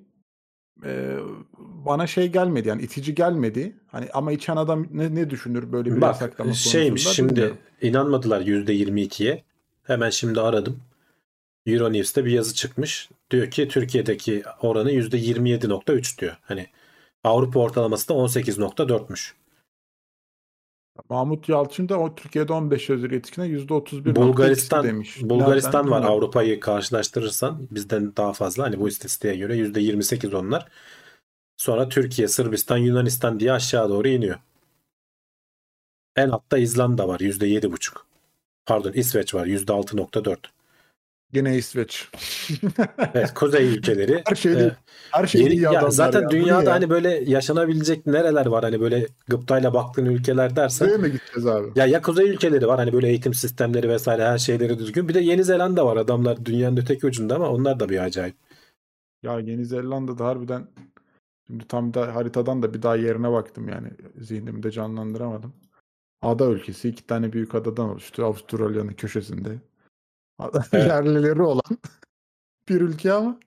Ee, bana şey gelmedi yani itici gelmedi. Hani ama içen adam ne, ne düşünür böyle bir Bak yasaklama şeymiş konusunda şimdi bilmiyorum. inanmadılar %22'ye. Hemen şimdi aradım. Euronews'te bir yazı çıkmış. Diyor ki Türkiye'deki oranı %27.3 diyor. Hani Avrupa ortalaması da 18.4'müş. Mahmut Yalçın da o Türkiye'de 15 yaş yetişkine %31.2 Bulgaristan demiş. Bulgaristan Nereden var. Avrupa'yı karşılaştırırsan bizden daha fazla hani bu istatistiğe göre %28 onlar. Sonra Türkiye, Sırbistan, Yunanistan diye aşağı doğru iniyor. En altta İzlanda var %7,5. Pardon İsveç var %6,4. Yine İsveç. Evet kuzey ülkeleri. Her şeyde e, her şeyde Yeni- iyi ya zaten ya. Dünyada ya? hani böyle yaşanabilecek nereler var hani böyle gıptayla baktığın ülkeler dersen Kuzeye mi gideceğiz abi? ya ya kuzey ülkeleri var hani böyle eğitim sistemleri vesaire her şeyleri düzgün. Bir de Yeni Zelanda var adamlar dünyanın öteki ucunda ama onlar da bir acayip. Ya Yeni Zelanda'da harbiden şimdi tam da haritadan da bir daha yerine baktım yani zihnimde canlandıramadım. Ada ülkesi iki tane büyük adadan oluştu Avustralya'nın köşesinde. Evet. Yerlileri olan bir ülke ama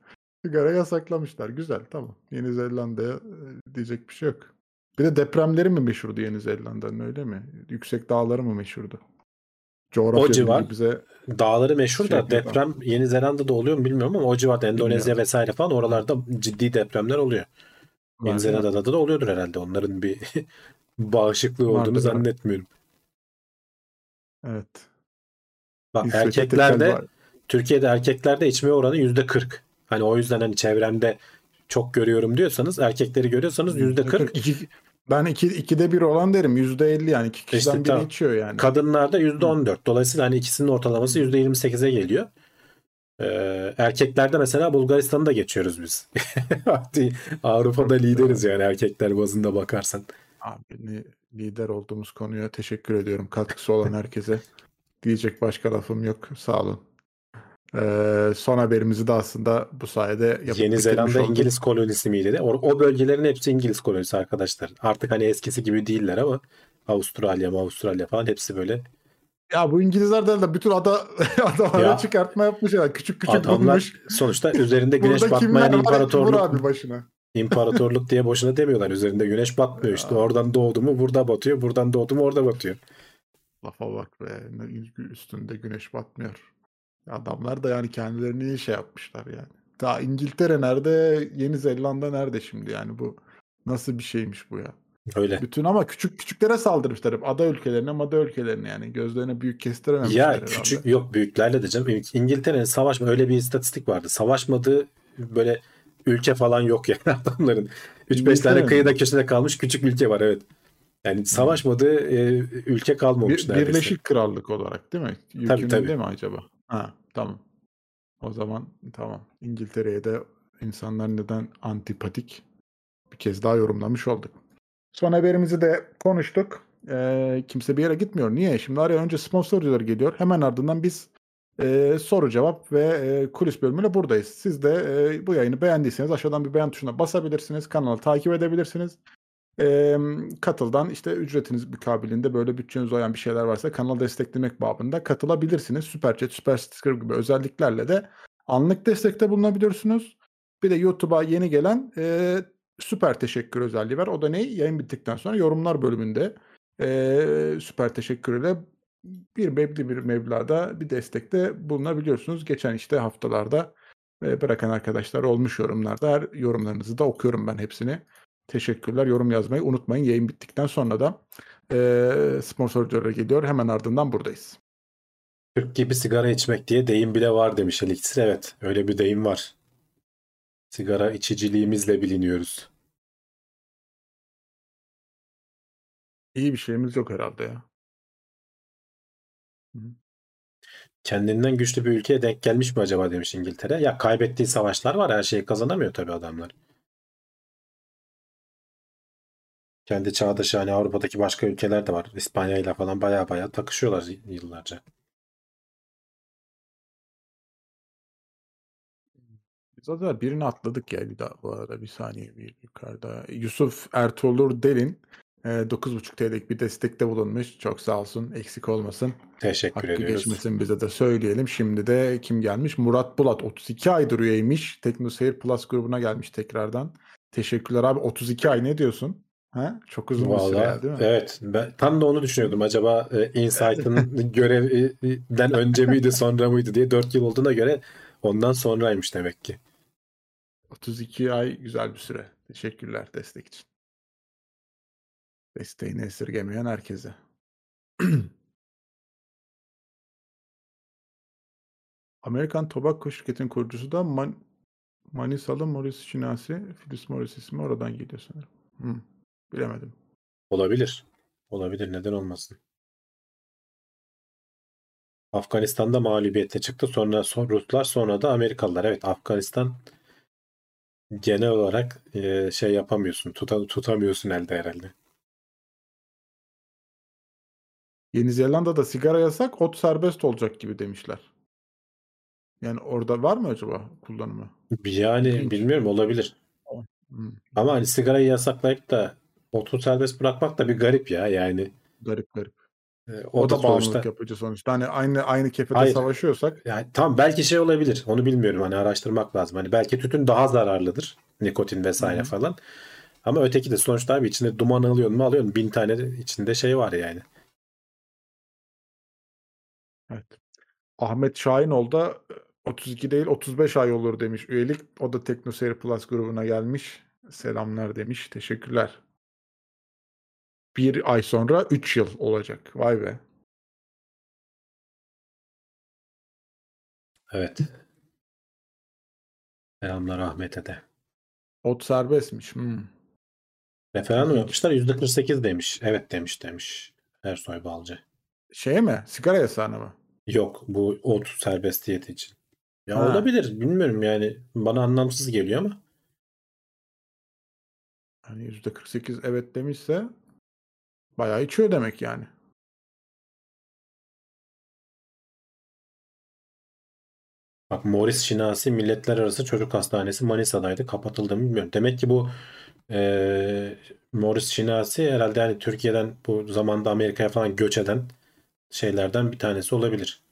sigara yasaklamışlar. Güzel tamam. Yeni Zelanda'ya e, diyecek bir şey yok. Bir de depremleri mi meşhurdu Yeni Zelanda'nın öyle mi? Yüksek dağları mı meşhurdu? Coğrafya bilgi civar. bize Dağları meşhur Şey da deprem Yeni Zelanda'da oluyor mu bilmiyorum ama o civarda Endonezya Bilmiyorum. vesaire falan oralarda ciddi depremler oluyor. Yeni Var. Zelanda'da da oluyordur herhalde. Onların bir bağışıklığı olduğunu Vardır, zannetmiyorum. Evet. Bak erkeklerde. Türkiye'de erkeklerde içme oranı yüzde 40. Hani o yüzden hani çevremde çok görüyorum diyorsanız erkekleri görüyorsanız yüzde 40. İki- ben iki, ikide bir olan derim. Yüzde elli yani. iki kişiden İşte biri tamam. içiyor yani. Kadınlarda yüzde 14. Dolayısıyla hani ikisinin ortalaması yüzde 28'e geliyor. Ee, erkeklerde mesela Bulgaristan'ı da geçiyoruz biz. Avrupa'da lideriz yani erkekler bazında bakarsan. Abi lider olduğumuz konuya teşekkür ediyorum. Katkısı olan herkese. Diyecek başka lafım yok. Sağ olun. Ee, son haberimizi de aslında bu sayede yapıp Yeni Zelanda olduk. İngiliz kolonisi miydi de? O, o bölgelerin hepsi İngiliz kolonisi arkadaşlar. Artık hani eskisi gibi değiller ama Avustralya, Avustralya falan hepsi böyle. Ya bu İngilizler de de bütün ada adalara Ya. çıkartma yapmışlar. Küçük küçük Adamlar bulmuş. sonuçta üzerinde güneş batmayan imparatorluk abi başına. imparatorluk diye boşuna demiyorlar. Üzerinde güneş batmıyor işte. Oradan doğdu mu burada batıyor. Buradan doğdu mu orada batıyor. Lafa bak be. Üstünde güneş batmıyor. Adamlar da yani kendilerini şey yapmışlar yani. Daha İngiltere nerede? Yeni Zelanda nerede şimdi yani bu? Nasıl bir şeymiş bu ya? Öyle. Bütün ama küçük küçüklere saldırmışlar hep. Ada ülkelerine, ada ülkelerine yani. Gözlerine büyük kestirememişler Ya herhalde. küçük yok büyüklerle de canım. İngiltere'nin savaşma öyle bir istatistik vardı. Savaşmadığı böyle ülke falan yok yani adamların. 3-5 İngiltere tane kıyıda köşede kalmış küçük ülke var evet. Yani savaşmadığı e, ülke kalmamış Bir- neredeyse. Birleşik Krallık olarak değil mi? Yükünün tabii. değil mi acaba? Ha tamam. O zaman tamam. İngiltere'ye de insanlar neden antipatik bir kez daha yorumlamış olduk. Son haberimizi de konuştuk. Ee, kimse bir yere gitmiyor. Niye? Şimdi araya önce sponsorcular geliyor. Hemen ardından biz e, soru cevap ve e, kulis bölümüyle buradayız. Siz de e, bu yayını beğendiyseniz aşağıdan bir beğen tuşuna basabilirsiniz. Kanalı takip edebilirsiniz. E, katıldan işte ücretiniz mukabilinde böyle bütçeniz oyan bir şeyler varsa kanalı desteklemek babında katılabilirsiniz. Süper Chat, Süper Sticker gibi özelliklerle de anlık destekte bulunabiliyorsunuz. Bir de YouTube'a yeni gelen e, süper teşekkür özelliği var. O da ne? Yayın bittikten sonra yorumlar bölümünde e, süper teşekkürle bir belli bir meblağda bir destekte bulunabiliyorsunuz. Geçen işte haftalarda e, bırakan arkadaşlar olmuş yorumlarda. Her yorumlarınızı da okuyorum ben hepsini. Teşekkürler. Yorum yazmayı unutmayın. Yayın bittikten sonra da e, sponsorculara geliyor. Hemen ardından buradayız. Türk gibi sigara içmek diye deyim bile var demiş Elixir. Evet öyle bir deyim var. Sigara içiciliğimizle biliniyoruz. İyi bir şeyimiz yok herhalde ya. Kendinden güçlü bir ülkeye denk gelmiş mi acaba demiş İngiltere. Ya kaybettiği savaşlar var her şeyi kazanamıyor tabii adamlar. Kendi çağdaşı hani Avrupa'daki başka ülkeler de var. İspanya ile falan baya baya takışıyorlar yıllarca. Biz o da birini atladık ya bir daha bu arada bir saniye bir yukarıda. Yusuf Ertuğrul Derin e, 9.5 TL'lik bir destekte bulunmuş. Çok sağ olsun. Eksik olmasın. Teşekkür Hakkı ediyoruz. geçmesin bize de söyleyelim. Şimdi de kim gelmiş? Murat Bulat 32 aydır üyeymiş. TeknoSeyir Plus grubuna gelmiş tekrardan. Teşekkürler abi. 32 ay ne diyorsun? Ha? Çok uzun bir süre Vallahi değil mi? evet ben tam da onu düşünüyordum acaba e, Insight'ın görevinden önce miydi sonra mıydı diye 4 yıl olduğuna göre ondan sonraymış demek ki. 32 ay güzel bir süre. Teşekkürler destek için. Desteğini esirgemeyen herkese. Amerikan Tobacco şirketin kurucusu da Man- Manisalı Morris Şinasi. Filiz Morris ismi oradan geliyor sanırım. Hı, bilemedim. Olabilir. Olabilir. Neden olmasın? Afganistan'da mağlubiyete çıktı. Sonra son- Ruslar sonra da Amerikalılar. Evet Afganistan genel olarak e, şey yapamıyorsun. Tuta, tutamıyorsun elde herhalde. Yeni Zelanda'da sigara yasak, ot serbest olacak gibi demişler. Yani orada var mı acaba kullanımı? Yani bilmiyorum olabilir. Ama hani sigarayı yasaklayıp da otu serbest bırakmak da bir garip ya yani. garip garip. O, o, da da bağımlılık yapıcı sonuçta. Hani aynı aynı kefede Hayır. savaşıyorsak yani tam belki şey olabilir. Onu bilmiyorum. Hani araştırmak lazım. Hani belki tütün daha zararlıdır. Nikotin vesaire Hı falan. Ama öteki de sonuçta abi içinde duman alıyorsun mu alıyorsun. Bin tane de içinde şey var yani. evet. Ahmet Şahinoğlu da e, 32 değil 35 ay olur demiş üyelik. O da TeknoSeyir Plus grubuna gelmiş. Selamlar demiş. Teşekkürler. Bir ay sonra 3 yıl olacak. Vay be. Evet. Selamlar Ahmet'e de. Ot serbestmiş. Hmm. Referandum yapmışlar. %48 demiş. Evet demiş demiş. Ersoy Balcı. Şey mi? Sigara yasağına mı? Yok bu ot serbestiyeti için. Ya Ha. olabilir. Bilmiyorum yani. Bana anlamsız geliyor ama. Hani %48 evet demişse bayağı içiyor demek yani. Bak Morris Şinasi Milletler Arası Çocuk Hastanesi Manisa'daydı. Kapatıldı mı bilmiyorum. Demek ki bu eee Morris Şinasi herhalde hani Türkiye'den bu zamanda Amerika'ya falan göç eden şeylerden bir tanesi olabilir.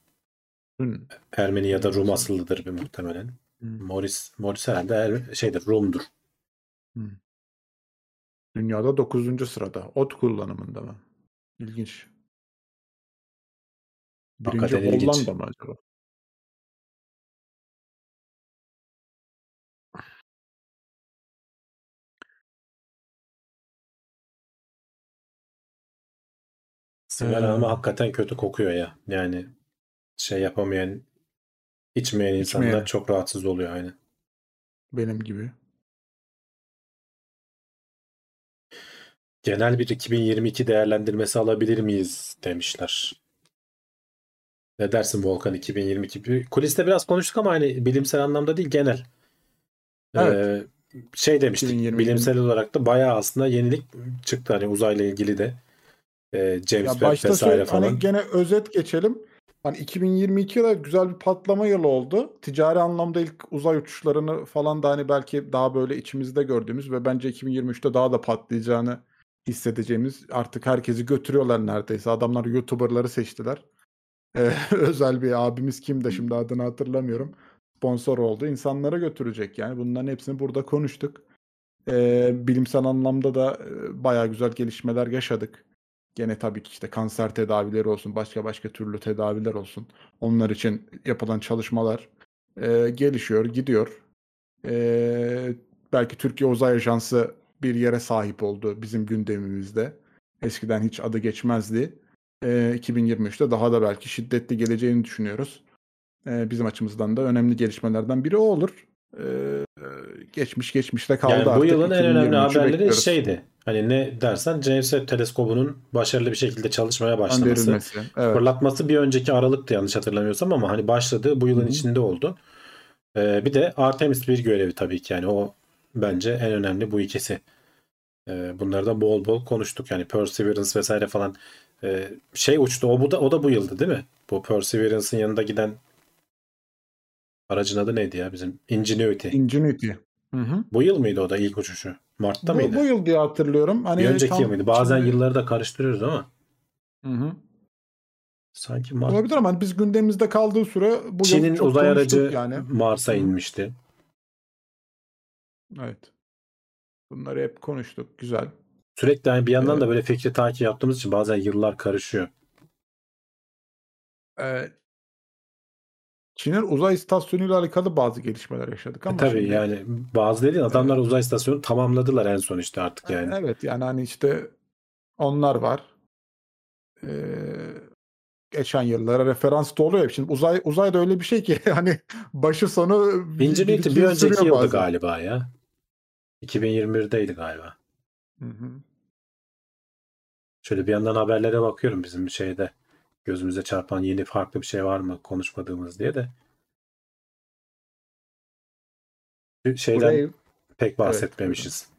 Hmm. Ermeni ya da Rum Enteresan. asıllıdır bir muhtemelen. Hmm. Morris Morris herhalde Er- şeydir Rum'dur. Dünyada 9. sırada. Ot kullanımında mı? İlginç. Birinci Hakikaten ilginç. Hollanda mı acaba? Sigara Ee, ama hakikaten kötü kokuyor ya. Yani şey yapamayan, içmeyen insanlar İçmeyen. çok rahatsız oluyor aynı. benim gibi. Genel bir 2022 değerlendirmesi alabilir miyiz demişler. Ne dersin Volkan 2022? Bir- Kuliste biraz konuştuk ama hani bilimsel anlamda değil genel. Evet. Ee, şey demiştik 2022'nin bilimsel olarak da bayağı aslında yenilik çıktı hani uzayla ilgili de. Ee, James Webb başta vesaire söyle, falan. hani gene özet geçelim. Hani 2022 de güzel bir patlama yılı oldu. Ticari anlamda ilk uzay uçuşlarını falan da hani belki daha böyle içimizde gördüğümüz ve bence 2023'te daha da patlayacağını hissedeceğimiz artık herkesi götürüyorlar neredeyse. Adamlar YouTuber'ları seçtiler. Ee, özel bir abimiz kim de şimdi adını hatırlamıyorum. Sponsor oldu. İnsanlara götürecek yani. Bunların hepsini burada konuştuk. Ee, bilimsel anlamda da e, bayağı güzel gelişmeler yaşadık. Gene tabii ki işte kanser tedavileri olsun, başka başka türlü tedaviler olsun. Onlar için yapılan çalışmalar e, gelişiyor, gidiyor. E, belki Türkiye Uzay Ajansı bir yere sahip oldu bizim gündemimizde. Eskiden hiç adı geçmezdi. E, 2023'te daha da belki şiddetli geleceğini düşünüyoruz. E, bizim açımızdan da önemli gelişmelerden biri o olur. E, geçmiş geçmişte kaldı Yani bu artık. yılın en önemli 2023'ü haberleri bekliyoruz. şeydi. Hani ne dersen James Webb teleskobunun başarılı bir şekilde çalışmaya başlaması. Gönderilmesi. Evet. Fırlatması bir önceki Aralık'tı yanlış hatırlamıyorsam ama hani başladığı bu yılın Hı hı. içinde oldu. Ee, bir de Artemis bir görevi tabii ki yani o bence en önemli bu ikisi. Ee, bunları da bol bol konuştuk yani Perseverance vesaire falan. Ee, şey uçtu o bu da o da bu yıldı değil mi? Bu Perseverance'ın yanında giden aracın adı neydi ya bizim? Ingenuity. Ingenuity. Hı hı. Bu yıl mıydı o da ilk uçuşu? Mart'ta Bu, mıydı? bu yıl diye hatırlıyorum. Hani bir önceki yıl mıydı? Bazen şimdi- yılları da karıştırıyoruz ama Hı hı. sanki Mart. Olabilir ama hani biz gündemimizde kaldığı süre bu Çin'in uzay aracı yani. Mars'a inmişti. Evet. Bunları hep konuştuk. Güzel. Sürekli yani bir yandan Ee, da böyle fikri takip yaptığımız için bazen yıllar karışıyor. Ee, Çin'in uzay istasyonuyla alakalı bazı gelişmeler yaşadık E ama tabii şimdi yani bazı dediğin adamlar uzay istasyonu tamamladılar en son işte artık e, yani. evet yani hani işte onlar var. Ee, geçen yıllara referans da oluyor. Şimdi uzay uzay da öyle bir şey ki hani başı sonu Ingenuity bir yıl önceki yıldı bazen. galiba ya. 2021'deydi galiba. Hı hı. Şöyle bir yandan haberlere bakıyorum bizim bir şeyde. Gözümüze çarpan yeni farklı bir şey var mı konuşmadığımız diye de. Şeyden Burayı pek bahsetmemişiz.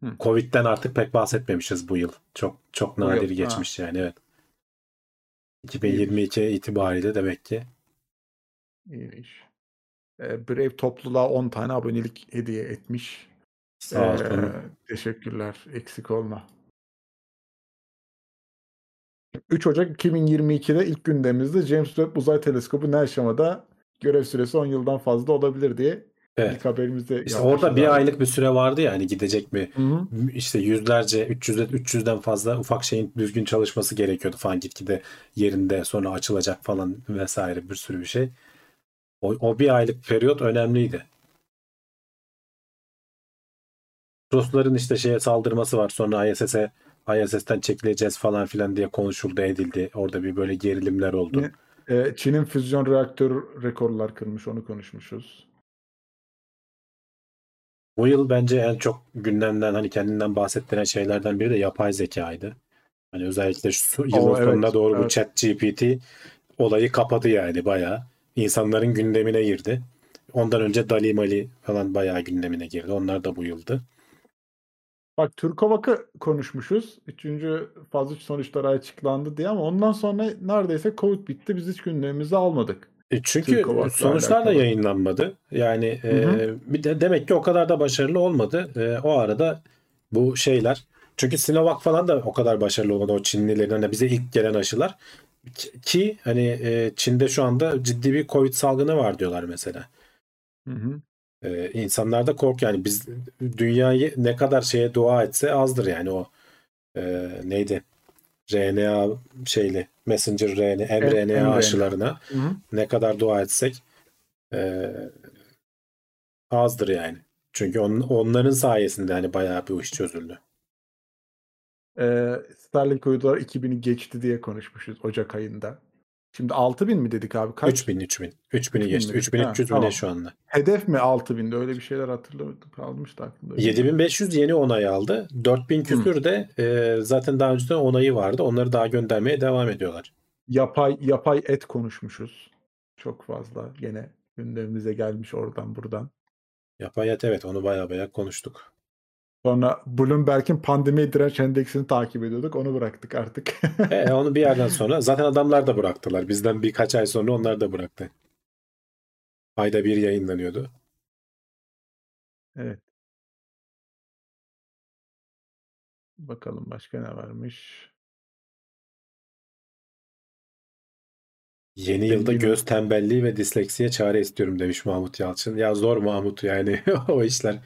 Hı. Covid'den artık pek bahsetmemişiz bu yıl. Çok çok Bu yıl, nadir ha. geçmiş yani evet. 2022 itibariyle demek ki iyiymiş. Ee, Brave topluluğa 10 tane abonelik hediye etmiş. Sağ olsun. Ee, teşekkürler. Eksik olma. 3 Ocak 2022'de ilk gündemimizde James Webb Uzay Teleskobu ne aşamada görev süresi 10 yıldan fazla olabilir diye Evet. ilk haberimizde İşte orada bir abi. aylık bir süre vardı ya hani gidecek mi? Hı hı. İşte yüzlerce 300 300'den fazla ufak şeyin düzgün çalışması gerekiyordu falan gitgide yerinde sonra açılacak falan vesaire bir sürü bir şey. O, o bir aylık periyot önemliydi. Rusların işte şeye saldırması var sonra ISS'e ISS'ten çekileceğiz falan filan diye konuşuldu edildi. Orada bir böyle gerilimler oldu. Ee, Çin'in füzyon reaktör rekorlar kırmış onu konuşmuşuz. Bu yıl bence en çok gündemden hani kendinden bahsettiren şeylerden biri de yapay zekaydı. Hani özellikle şu yılın Oo, evet, sonuna doğru bu evet. chat GPT olayı kapadı yani bayağı. İnsanların gündemine girdi. Ondan önce Dali Mali falan bayağı gündemine girdi. Onlar da bu yıldı. Bak Türkovak'ı konuşmuşuz. Üçüncü faz 3 sonuçları açıklandı diye ama ondan sonra neredeyse Covid bitti. Biz hiç gündemimize almadık. E çünkü sonuçlar da alakalı. yayınlanmadı. Yani e, Hı bir de demek ki o kadar da başarılı olmadı. E, o arada bu şeyler çünkü Sinovac falan da o kadar başarılı olmadı o Çinlilerin hani bize ilk gelen aşılar ki, ki hani e, Çin'de şu anda ciddi bir Covid salgını var diyorlar mesela. Hı hı. Ee, insanlar da kork yani biz dünyayı ne kadar şeye dua etse azdır yani o e, neydi RNA şeyli messenger RNA mRNA mRNA. aşılarına Hı hı. ne kadar dua etsek e, azdır yani. Çünkü on, onların sayesinde hani bayağı bir iş çözüldü. Ee, Starlink uydular 2000'i geçti diye konuşmuşuz Ocak ayında. Şimdi 6000 mi dedik abi? Kaç? 3000 3000 3000'i 3000 geçti. mi? 3300 Ha, mi ne tamam. şu anda? Hedef mi 6000'de? Öyle bir şeyler hatırlamadım. Kalmıştı aklımda. 7500 yeni onay aldı. 4000 küsür de e, zaten daha önceden onayı vardı. Onları daha göndermeye devam ediyorlar. Yapay yapay et konuşmuşuz. Çok fazla. Gene gündemimize gelmiş oradan buradan. Yapay et evet onu baya baya konuştuk. Sonra Bloomberg'in pandemi direnç endeksini takip ediyorduk. Onu bıraktık artık. E, onu bir yerden sonra zaten adamlar da bıraktılar. Bizden birkaç ay sonra onlar da bıraktı. Ayda bir yayınlanıyordu. evet. Bakalım başka ne varmış. Yeni yılda göz tembelliği ve disleksiye çare istiyorum demiş Mahmut Yalçın. Ya zor Mahmut yani o işler.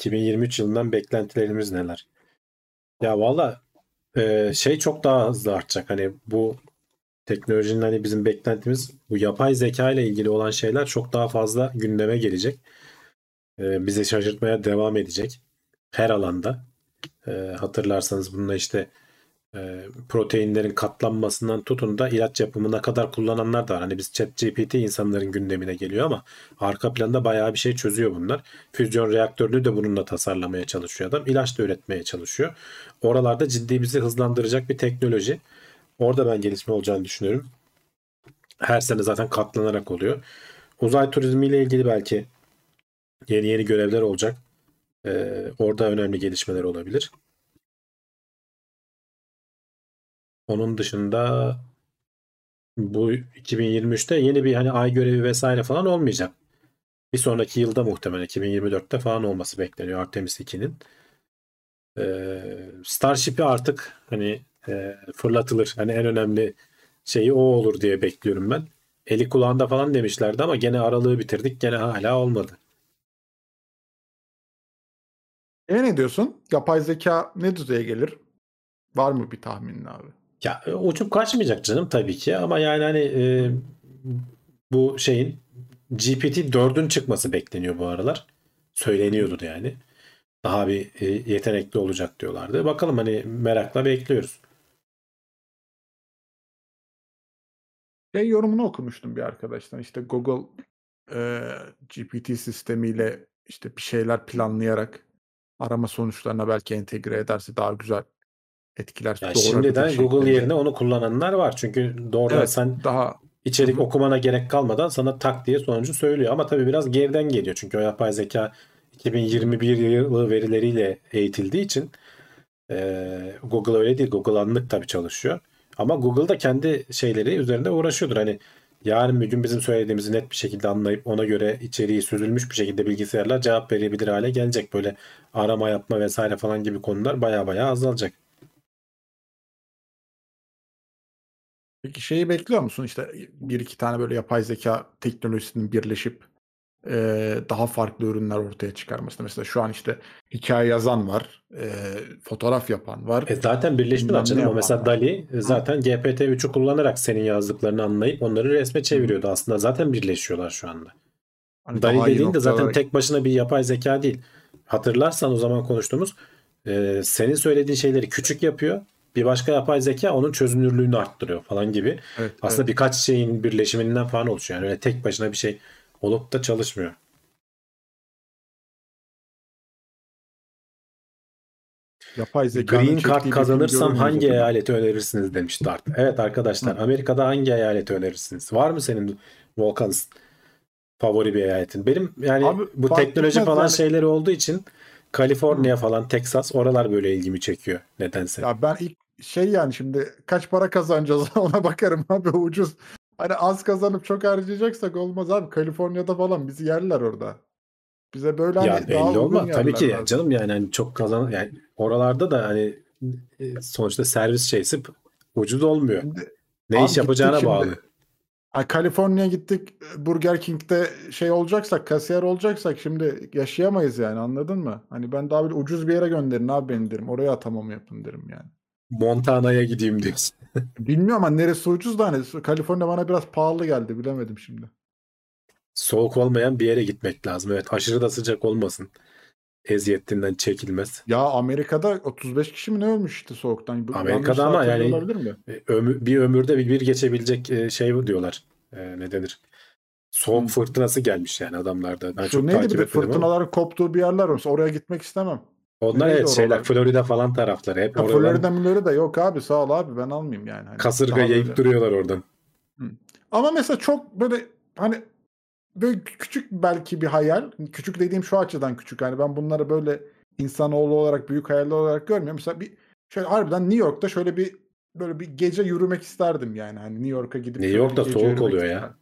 ...2023 yılından beklentilerimiz neler? Ya valla e, şey çok daha hızlı artacak. Hani bu teknolojinin hani bizim beklentimiz bu yapay zeka ile ilgili olan şeyler çok daha fazla gündeme gelecek. E, bizi şaşırtmaya devam edecek. Her alanda. E, hatırlarsanız bununla işte e, proteinlerin katlanmasından tutun da ilaç yapımına kadar kullananlar da var. Hani biz ChatGPT insanların gündemine geliyor ama arka planda bayağı bir şey çözüyor bunlar. Füzyon reaktörünü de bununla tasarlamaya çalışıyor adam. İlaç da üretmeye çalışıyor. Oralarda ciddi bizi hızlandıracak bir teknoloji. Orada ben gelişme olacağını düşünüyorum. Her sene zaten katlanarak oluyor. Uzay turizmiyle ilgili belki yeni yeni görevler olacak. Ee, orada önemli gelişmeler olabilir. Onun dışında bu 2023'te yeni bir hani ay görevi vesaire falan olmayacak. Bir sonraki yılda muhtemelen 2024'te falan olması bekleniyor Artemis 2'nin. Ee, Starship'i artık hani e, fırlatılır. Hani en önemli şeyi o olur diye bekliyorum ben. Eli kulağında falan demişlerdi ama gene aralığı bitirdik. Gene hala olmadı. E ne diyorsun? Yapay zeka ne düzeye gelir? Var mı bir tahminin abi? Ya e, uçup kaçmayacak canım tabii ki ama yani hani e, bu şeyin GPT 4'ün çıkması bekleniyor bu aralar. Söyleniyordu yani. daha bir e, yetenekli olacak diyorlardı. Bakalım hani merakla bekliyoruz. Şey yorumunu okumuştum bir arkadaştan. İşte Google e, GPT sistemiyle işte bir şeyler planlayarak arama sonuçlarına belki entegre ederse daha güzel etkiler Yani şimdiden Google şeklinde. yerine onu kullananlar var. Çünkü doğrudan Evet, sen daha içerik hı. okumana gerek kalmadan sana tak diye sonucu söylüyor. Ama tabii biraz geriden geliyor. Çünkü o yapay zeka 2021 yılı verileriyle eğitildiği için e, Google öyle değil. Google anlık tabii çalışıyor. Ama Google da kendi şeyleri üzerinde uğraşıyordur. Hani yarın bir gün bizim söylediğimizi net bir şekilde anlayıp ona göre içeriği süzülmüş bir şekilde bilgisayarlar cevap verebilir hale gelecek. Böyle arama yapma vesaire falan gibi konular baya baya azalacak. Peki şeyi bekliyor musun? İşte bir iki tane böyle yapay zeka teknolojisinin birleşip eee, daha farklı ürünler ortaya çıkarması. Mesela şu an işte hikaye yazan var, eee, fotoğraf yapan var. E zaten birleştiler canım. O mesela. Dali e, zaten GPT-3'ü kullanarak senin yazdıklarını anlayıp onları resme çeviriyordu. Aslında zaten birleşiyorlar şu anda. Hani Dali dediğin de zaten tek başına bir yapay zeka değil. Hatırlarsan o zaman konuştuğumuz e, senin söylediğin şeyleri küçük yapıyor. Bir başka yapay zeka onun çözünürlüğünü arttırıyor falan gibi. Evet, Aslında evet. birkaç şeyin birleşiminden falan oluşuyor. Yani öyle tek başına bir şey olup da çalışmıyor. yapay zekanın Green Card kazanırsam hangi mi? eyaleti önerirsiniz demiş Dart. Evet arkadaşlar Hı. Amerika'da hangi eyaleti önerirsiniz? Var mı senin Volkan favori bir eyaletin? Benim yani Abi, bu teknoloji falan yani. şeyleri olduğu için Kaliforniya falan Texas oralar böyle ilgimi çekiyor nedense. Ya ben ilk şey yani şimdi kaç para kazanacağız ona bakarım abi ucuz. Hani az kazanıp çok harcayacaksak olmaz abi. Kaliforniya'da falan bizi yerler orada. Bize böyle ya hani belli olmaz tabii ki lazım. canım yani hani çok kazan yani oralarda da hani e, sonuçta servis şeysi ucuz olmuyor. Şimdi, Ne iş yapacağına gittik bağlı. şimdi. Ha, Kaliforniya'ya gittik Burger King'de şey olacaksak kasiyer olacaksak şimdi yaşayamayız yani anladın mı? Hani ben daha bir ucuz bir yere gönderin abi beni derim. Oraya atamamı yapın derim yani. Montana'ya gideyim diyorsun. Bilmiyorum ama neresi ucuz da hani Kaliforniya bana biraz pahalı geldi bilemedim şimdi. Soğuk olmayan bir yere gitmek lazım. Evet aşırı da sıcak olmasın. Eziyetinden çekilmez. Ya Amerika'da 35 kişi mi ne ölmüş işte soğuktan? Bu- Amerika'da ama yani- mi? E, ömür, bir ömürde bir, bir geçebilecek e, şey diyorlar. E, ne denir? Soğuk Hı. fırtınası gelmiş yani adamlarda. Ben Şu çok neydi bir etmedim ama. fırtınaların koptuğu bir yerler olsa oraya gitmek istemem. Onlar Neydi evet şeyler? Florida falan tarafları. Hep Ya oradan Florida Florida yok abi sağ ol abi ben almayayım yani. Hani kasırga yayıp böyle- duruyorlar oradan. Ama mesela çok böyle hani böyle küçük belki bir hayal. Küçük dediğim şu açıdan küçük. Hani ben bunları böyle insanoğlu olarak büyük hayaller olarak görmüyorum. Mesela bir şöyle harbiden New York'ta şöyle bir böyle bir gece yürümek isterdim yani. Hani New York'a gidip New York'ta soğuk oluyor ya. isterdim.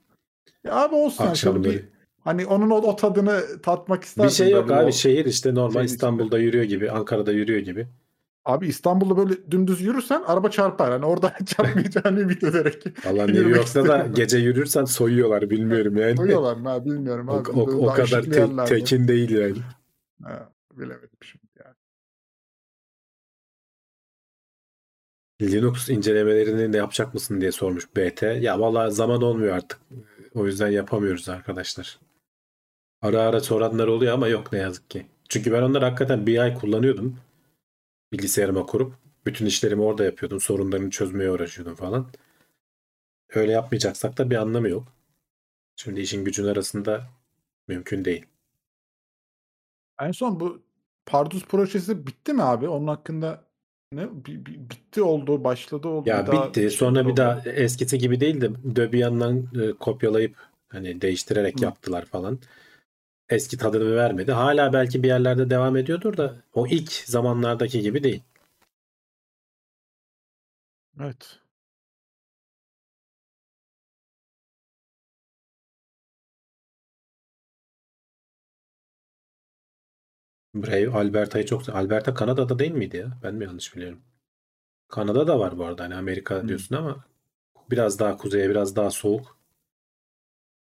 Ya abi olsun yani şöyle Akşamları. bir hani onun o, o tadını tatmak isterdim. Bir şey yok abi. o- Şehir işte normal İstanbul'da yürüyor gibi, Ankara'da yürüyor gibi. Abi İstanbul'da böyle dümdüz yürürsen araba çarpar. Hani orada çarpmayacağını ümit ederek. Valla New York'ta da gece yürürsen soyuyorlar bilmiyorum yani. Koyuyorlar mı ha bilmiyorum o, abi. o, o daha kadar te- tekin değil yani. Ha, bilemedim şimdi yani. Linux incelemelerini de yapacak mısın diye sormuş BT. Ya valla zaman olmuyor artık. O yüzden yapamıyoruz arkadaşlar. Ara ara soranlar oluyor ama yok ne yazık ki. Çünkü ben onları hakikaten bir ay kullanıyordum. Bilgisayarıma kurup. Bütün işlerimi orada yapıyordum. Sorunlarını çözmeye uğraşıyordum falan. Öyle yapmayacaksak da bir anlamı yok. Şimdi işin gücün arasında mümkün değil. En son bu Pardus projesi bitti mi abi? Onun hakkında ne bi- bi- bitti oldu, başladı oldu. Ya bir daha bitti. şeyler Sonra bir oldu. daha eskisi gibi değil de Debian'dan e, kopyalayıp hani değiştirerek Hı. yaptılar falan. Eski tadını vermedi. Hala belki bir yerlerde devam ediyordur da o ilk zamanlardaki gibi değil. Evet. Brave Alberta'yı çok Alberta Kanada'da değil miydi ya? Ben mi yanlış biliyorum? Kanada da var bu arada. Hani Amerika Hı. diyorsun ama biraz daha kuzeye, biraz daha soğuk.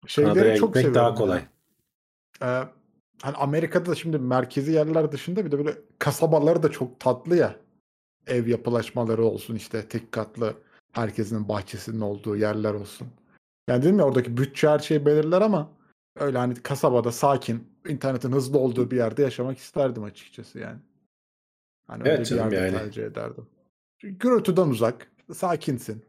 Şeyleri Kanada'ya çok gitmek daha kolay. ya. Ee, hani Amerika'da da şimdi merkezi yerler dışında bir de böyle kasabaları da çok tatlı ya. Ev yapılaşmaları olsun işte tek katlı herkesin bahçesinin olduğu yerler olsun. Yani dedim ya oradaki bütçe her şeyi belirler ama öyle hani kasabada sakin internetin hızlı olduğu bir yerde yaşamak isterdim açıkçası yani. Hani öyle Evet bir canım yerde yani. tercih ederdim. Çünkü gürültüden uzak, sakinsin.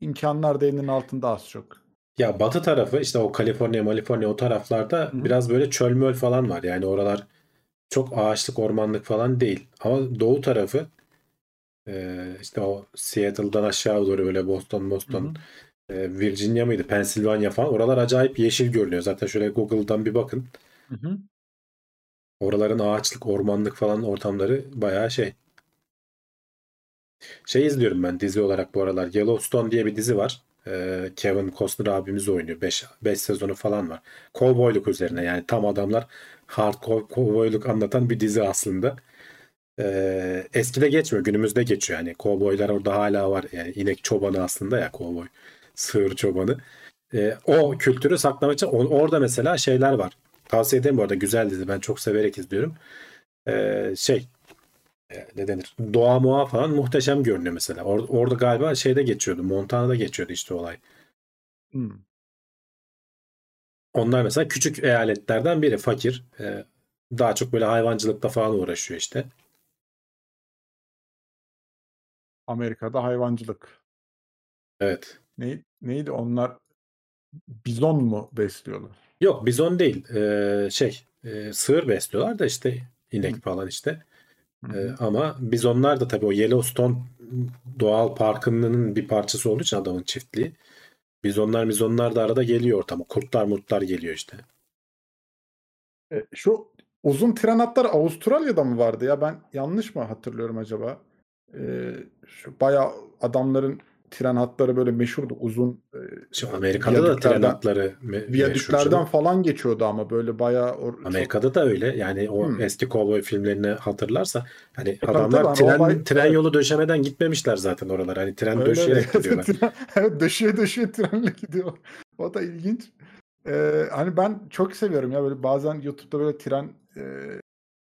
İmkanlar da elinin altında az çok. Ya batı tarafı işte o Kaliforniya, Kaliforniya o taraflarda Hı. biraz böyle çöl möl falan var. Yani oralar çok ağaçlık, ormanlık falan değil. Ama doğu tarafı e, işte o Seattle'dan aşağı doğru böyle Boston, Boston, e, Virginia mıydı, Pennsylvania falan. Oralar acayip yeşil görünüyor. Zaten şöyle Google'dan bir bakın. Hı hı. Oraların ağaçlık, ormanlık falan ortamları bayağı şey. Şey izliyorum ben dizi olarak bu aralar. Yellowstone diye bir dizi var. Ee, Kevin Costner abimiz oynuyor. 5 5 sezonu falan var. Kovboyluk üzerine yani tam adamlar hardcore kovboyluk anlatan bir dizi aslında. Ee, eskide geçmiyor, günümüzde geçiyor yani. Kovboylar orada hala var. Yani inek çobanı aslında ya kovboy. Sığır çobanı. Ee, o kültürü saklamak için o- orada mesela şeyler var. Tavsiye ederim bu arada güzel dizi. Ben çok severek izliyorum. Ee, şey e, ne denir? Doğa muğa falan muhteşem görünüyor mesela. Or- orada galiba şeyde geçiyordu. Montana'da geçiyordu işte olay. Hı. Onlar mesela küçük eyaletlerden biri. Fakir. Ee, daha çok böyle hayvancılıkla falan uğraşıyor işte. Amerika'da hayvancılık. Evet. Ne, neydi onlar? Bizon mu besliyorlar? Yok bizon değil. Ee, şey e, sığır besliyorlar da işte inek Hı. falan işte. Hı Ee, hı. ama bizonlar da tabii o Yellowstone doğal parkının bir parçası olduğu için adamın çiftliği. Bizonlar bizonlar da arada geliyor ortama. Kurtlar murtlar geliyor işte. E, şu uzun tren hatları Avustralya'da mı vardı ya? Ben yanlış mı hatırlıyorum acaba? E, şu bayağı adamların tren hatları böyle meşhurdu. Uzun e, Şu Amerika'da da tren hatları me- Viyadüklerden falan geçiyordu ama böyle bayağı or- çok- Amerika'da da öyle. Yani o Hmm. eski kovboy filmlerini hatırlarsa hani tabii adamlar tabii, tren olay- tren yolu döşemeden gitmemişler zaten oralara. Hani tren Öyle döşeyerek öyle. gidiyorlar. Evet döşeye döşeye trenle gidiyor. O da ilginç. Ee, hani ben çok seviyorum ya böyle bazen YouTube'da böyle tren e,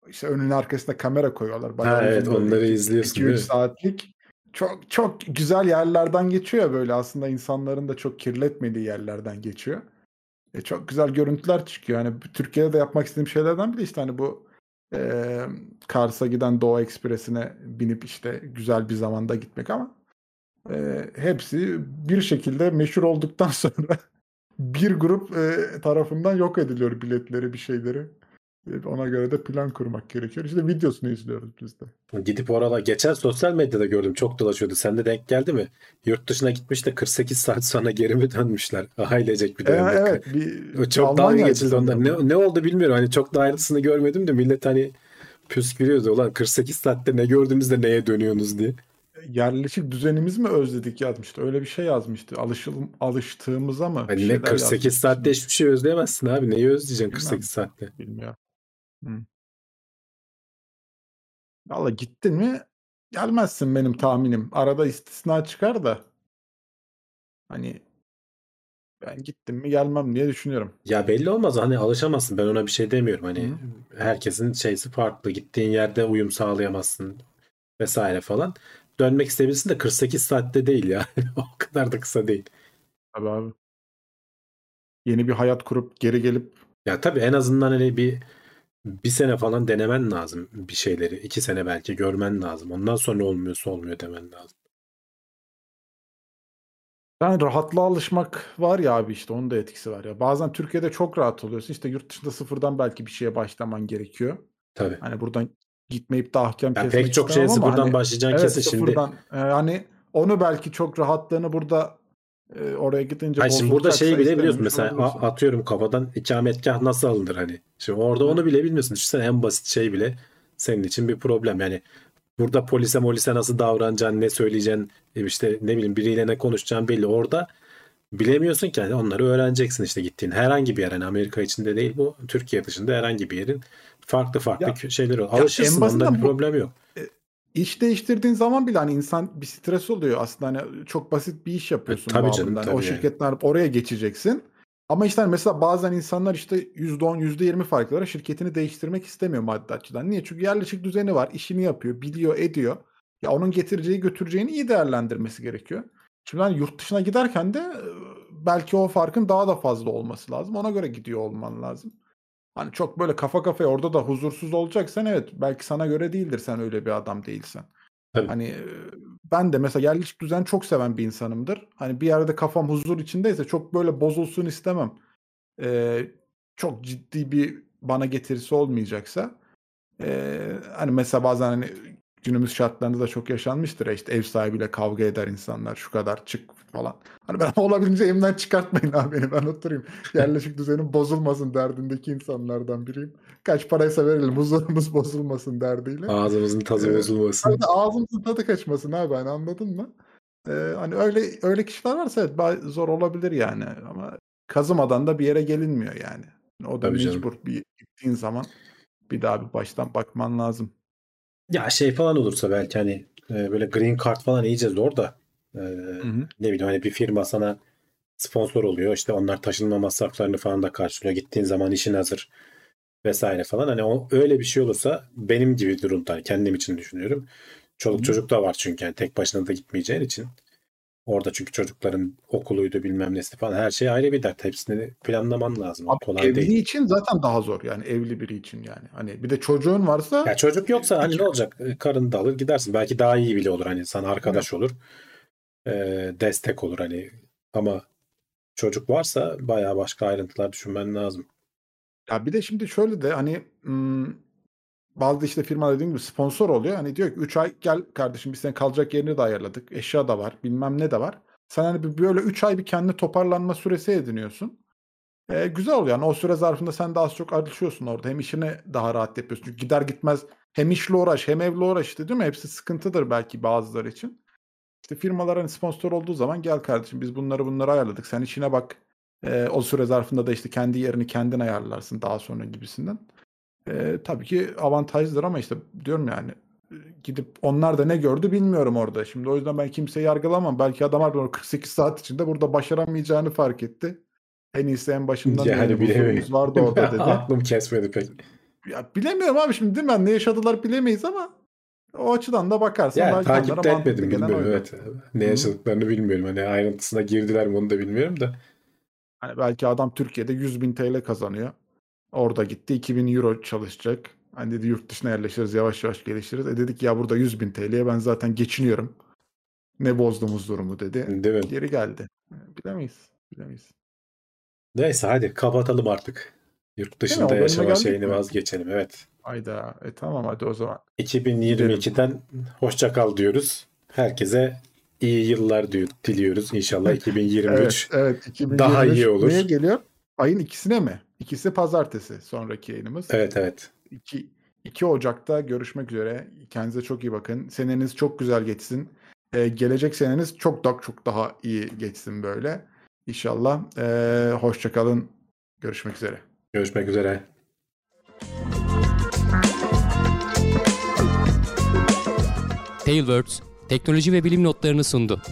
işte önüne arkasına kamera koyuyorlar. Bayağı Ha, evet, onları izliyorsun, iki, üç değil mi? saatlik. Çok çok güzel yerlerden geçiyor böyle aslında insanların da çok kirletmediği yerlerden geçiyor. E, çok güzel görüntüler çıkıyor. Hani Türkiye'de de yapmak istediğim şeylerden biri işte hani bu e, Kars'a giden Doğu Ekspresi'ne binip işte güzel bir zamanda gitmek ama e, hepsi bir şekilde meşhur olduktan sonra bir grup e, tarafından yok ediliyor biletleri bir şeyleri. E, Ona göre de plan kurmak gerekiyor. İşte videosunu izliyoruz biz de. Gidip oralar geçen sosyal medyada gördüm çok dolaşıyordu. Sende denk geldi mi? Yurt dışına gitmiş de 48 saat sonra geri mi dönmüşler? Ailecek bir dönem. evet bir çok dalga geçildi sanırım. Ne, ne oldu bilmiyorum. Hani çok da ayrıntısını görmedim de millet hani püskürüyordu. Ulan 48 saatte ne gördüğünüzde neye dönüyorsunuz diye. yerleşik düzenimiz mi özledik yazmıştı. Öyle bir şey yazmıştı. Alışıl, alıştığımıza mı? Hani ne şeyler 48 yazmıştı. saatte hiçbir şey özleyemezsin abi. Neyi özleyeceksin Bilmem. 48 saatte? Bilmiyorum. Hı. Valla gittin mi gelmezsin benim tahminim. Arada istisna çıkar da hani ben gittim mi gelmem diye düşünüyorum. Ya belli olmaz hani alışamazsın ben ona bir şey demiyorum hani Hı. herkesin şeysi farklı gittiğin yerde uyum sağlayamazsın vesaire falan dönmek isteyebilirsin de 48 saatte değil ya o kadar da kısa değil. Tabii abi. Yeni bir hayat kurup geri gelip Ya tabii en azından hani bir bir sene falan denemen lazım bir şeyleri iki sene belki görmen lazım ondan sonra olmuyorsa olmuyor demen lazım. yani rahatlığa alışmak var ya abi işte onun da etkisi var ya. Bazen Türkiye'de çok rahat oluyorsun. İşte yurt dışında sıfırdan belki bir şeye başlaman gerekiyor. Tabii. Hani buradan gitmeyip de ahkam Ya kesmek pek çok şeye sıfırdan hani başlayacaksın Evet kesin şimdi. sıfırdan. Ee, hani onu belki çok rahatlığını burada e, oraya gidince Hayır şimdi burada şeyi bile biliyorsun mesela olabilirsin. atıyorum kafadan ikametgah nasıl alınır hani. Şimdi orada Hı. onu bile bilmiyorsun. Düşünsene en basit şey bile senin için bir problem. Yani burada polise molise nasıl davranacaksın, ne söyleyeceksin, e işte ne bileyim biriyle ne konuşacaksın belli. Orada bilemiyorsun ki hani onları öğreneceksin işte gittiğin herhangi bir yer. Yani Amerika içinde değil bu Türkiye dışında herhangi bir yerin farklı farklı Ya- şeyleri olur. Alışırsın onda bir bu- problem yok. İş değiştirdiğin zaman bile hani insan bir stres oluyor aslında hani çok basit bir iş yapıyorsun E, tabii canım, babından. tabii O yani. şirketler oraya geçeceksin. Ama işte hani mesela bazen insanlar işte %10, %20 farklara şirketini değiştirmek istemiyor maddi açıdan. Niye? Çünkü yerleşik düzeni var, işini yapıyor, biliyor, ediyor. Ya onun getireceği götüreceğini iyi değerlendirmesi gerekiyor. Şimdi hani yurt dışına giderken de e, belki o farkın daha da fazla olması lazım. Ona göre gidiyor olman lazım. Hani çok böyle kafa kafaya orada da huzursuz olacaksan evet belki sana göre değildir sen öyle bir adam değilsen. Tabii. Hani ben de mesela yerleşik düzen çok seven bir insanımdır. Hani bir yerde kafam huzur içindeyse çok böyle bozulsun istemem. Ee, çok ciddi bir bana getirisi olmayacaksa ee, hani mesela bazen hani günümüz şartlarında da çok yaşanmıştır ya işte ev sahibiyle kavga eder insanlar şu kadar çık falan. Hani ben olabildiğince evimden çıkartmayın abi beni ben oturayım. Yerleşik düzenim bozulmasın derdindeki insanlardan biriyim. Kaç paraysa verelim huzurumuz bozulmasın derdiyle. Ağzımızın tadı Evet. bozulmasın. Hani ağzımızın tadı kaçmasın abi hani anladın mı? Ee, hani öyle öyle kişiler varsa evet zor olabilir yani ama kazımadan da bir yere gelinmiyor yani. O da Tabii canım. mecbur bir gittiğin zaman bir daha bir baştan bakman lazım. Ya şey falan olursa belki hani e, böyle green card falan iyice zor da e, ne bileyim hani bir firma sana sponsor oluyor işte onlar taşınma masraflarını falan da karşılıyor gittiğin zaman işin hazır vesaire falan hani o, öyle bir şey olursa benim gibi durumda hani kendim için düşünüyorum çoluk Hı hı. çocuk da var çünkü yani tek başına da gitmeyeceğin için orada çünkü çocukların okuluydu bilmem nesi falan her şey ayrı bir dert hepsini planlaman lazım Abi kolay evli değil. için zaten daha zor yani evli biri için yani. Hani bir de çocuğun varsa Ya çocuk yoksa hani ne olacak? Karını da alır gidersin. Belki daha iyi bile olur. Hani sana arkadaş olur. E, destek olur hani. Ama çocuk varsa bayağı başka ayrıntılar düşünmen lazım. ya bir de şimdi şöyle de hani bazı işte firma dediğim gibi sponsor oluyor. Hani diyor ki 3 ay gel kardeşim biz senin kalacak yerini de ayarladık. Eşya da var bilmem ne de var. Sen hani böyle 3 ay bir kendi toparlanma süresi ediniyorsun. Ee, güzel oluyor. Yani o süre zarfında sen de az çok alışıyorsun orada. Hem işini daha rahat yapıyorsun. Çünkü gider gitmez hem işle uğraş hem evle uğraş işte değil mi? Hepsi sıkıntıdır belki bazıları için. İşte firmalar hani sponsor olduğu zaman gel kardeşim biz bunları bunları ayarladık. Sen işine bak. Ee, o süre zarfında da işte kendi yerini kendin ayarlarsın daha sonra gibisinden. Ee, tabii ki avantajlıdır ama işte diyorum yani e, gidip onlar da ne gördü bilmiyorum orada. Şimdi o yüzden ben kimseyi yargılamam. Belki adam harbiden o 48 saat içinde burada başaramayacağını fark etti. En iyisi en başından Yani bilemiyorum. vardı orada dedi. Aklım kesmedi pek. Ya bilemiyorum abi şimdi değil mi? Ne yaşadılar bilemeyiz ama o açıdan da bakarsan Yani takip etmedim bilmiyorum evet. Ne yaşadıklarını bilmiyorum. Hani ayrıntısına girdiler mi onu da bilmiyorum da. Hani belki adam Türkiye'de 100 bin TL kazanıyor. Orada gitti 2000 euro çalışacak. Hani dedi yurt dışına yerleşiriz yavaş yavaş gelişiriz. E dedik ya burada 100 bin TL'ye ben zaten geçiniyorum. Ne bozdunuz durumu dedi. Değil mi? Geri geldi. Bilemeyiz. Bilemeyiz. Neyse hadi kapatalım artık. Yurt dışında yaşama şeyini mi? vazgeçelim. Evet. Hayda. E tamam hadi o zaman. 2022'den hoşça kal diyoruz. Herkese iyi yıllar diyor, diliyoruz. İnşallah 2023 Evet, evet. 2023 daha iyi olur. Neye geliyor? Ayın ikisine mi? İkisi pazartesi sonraki yayınımız. Evet evet. 2, 2 Ocak'ta görüşmek üzere. Kendinize çok iyi bakın. Seneniz çok güzel geçsin. Ee, gelecek seneniz çok daha çok daha iyi geçsin böyle. İnşallah. Ee, hoşça kalın. Görüşmek üzere. Görüşmek üzere. Tailwords teknoloji ve bilim notlarını sundu.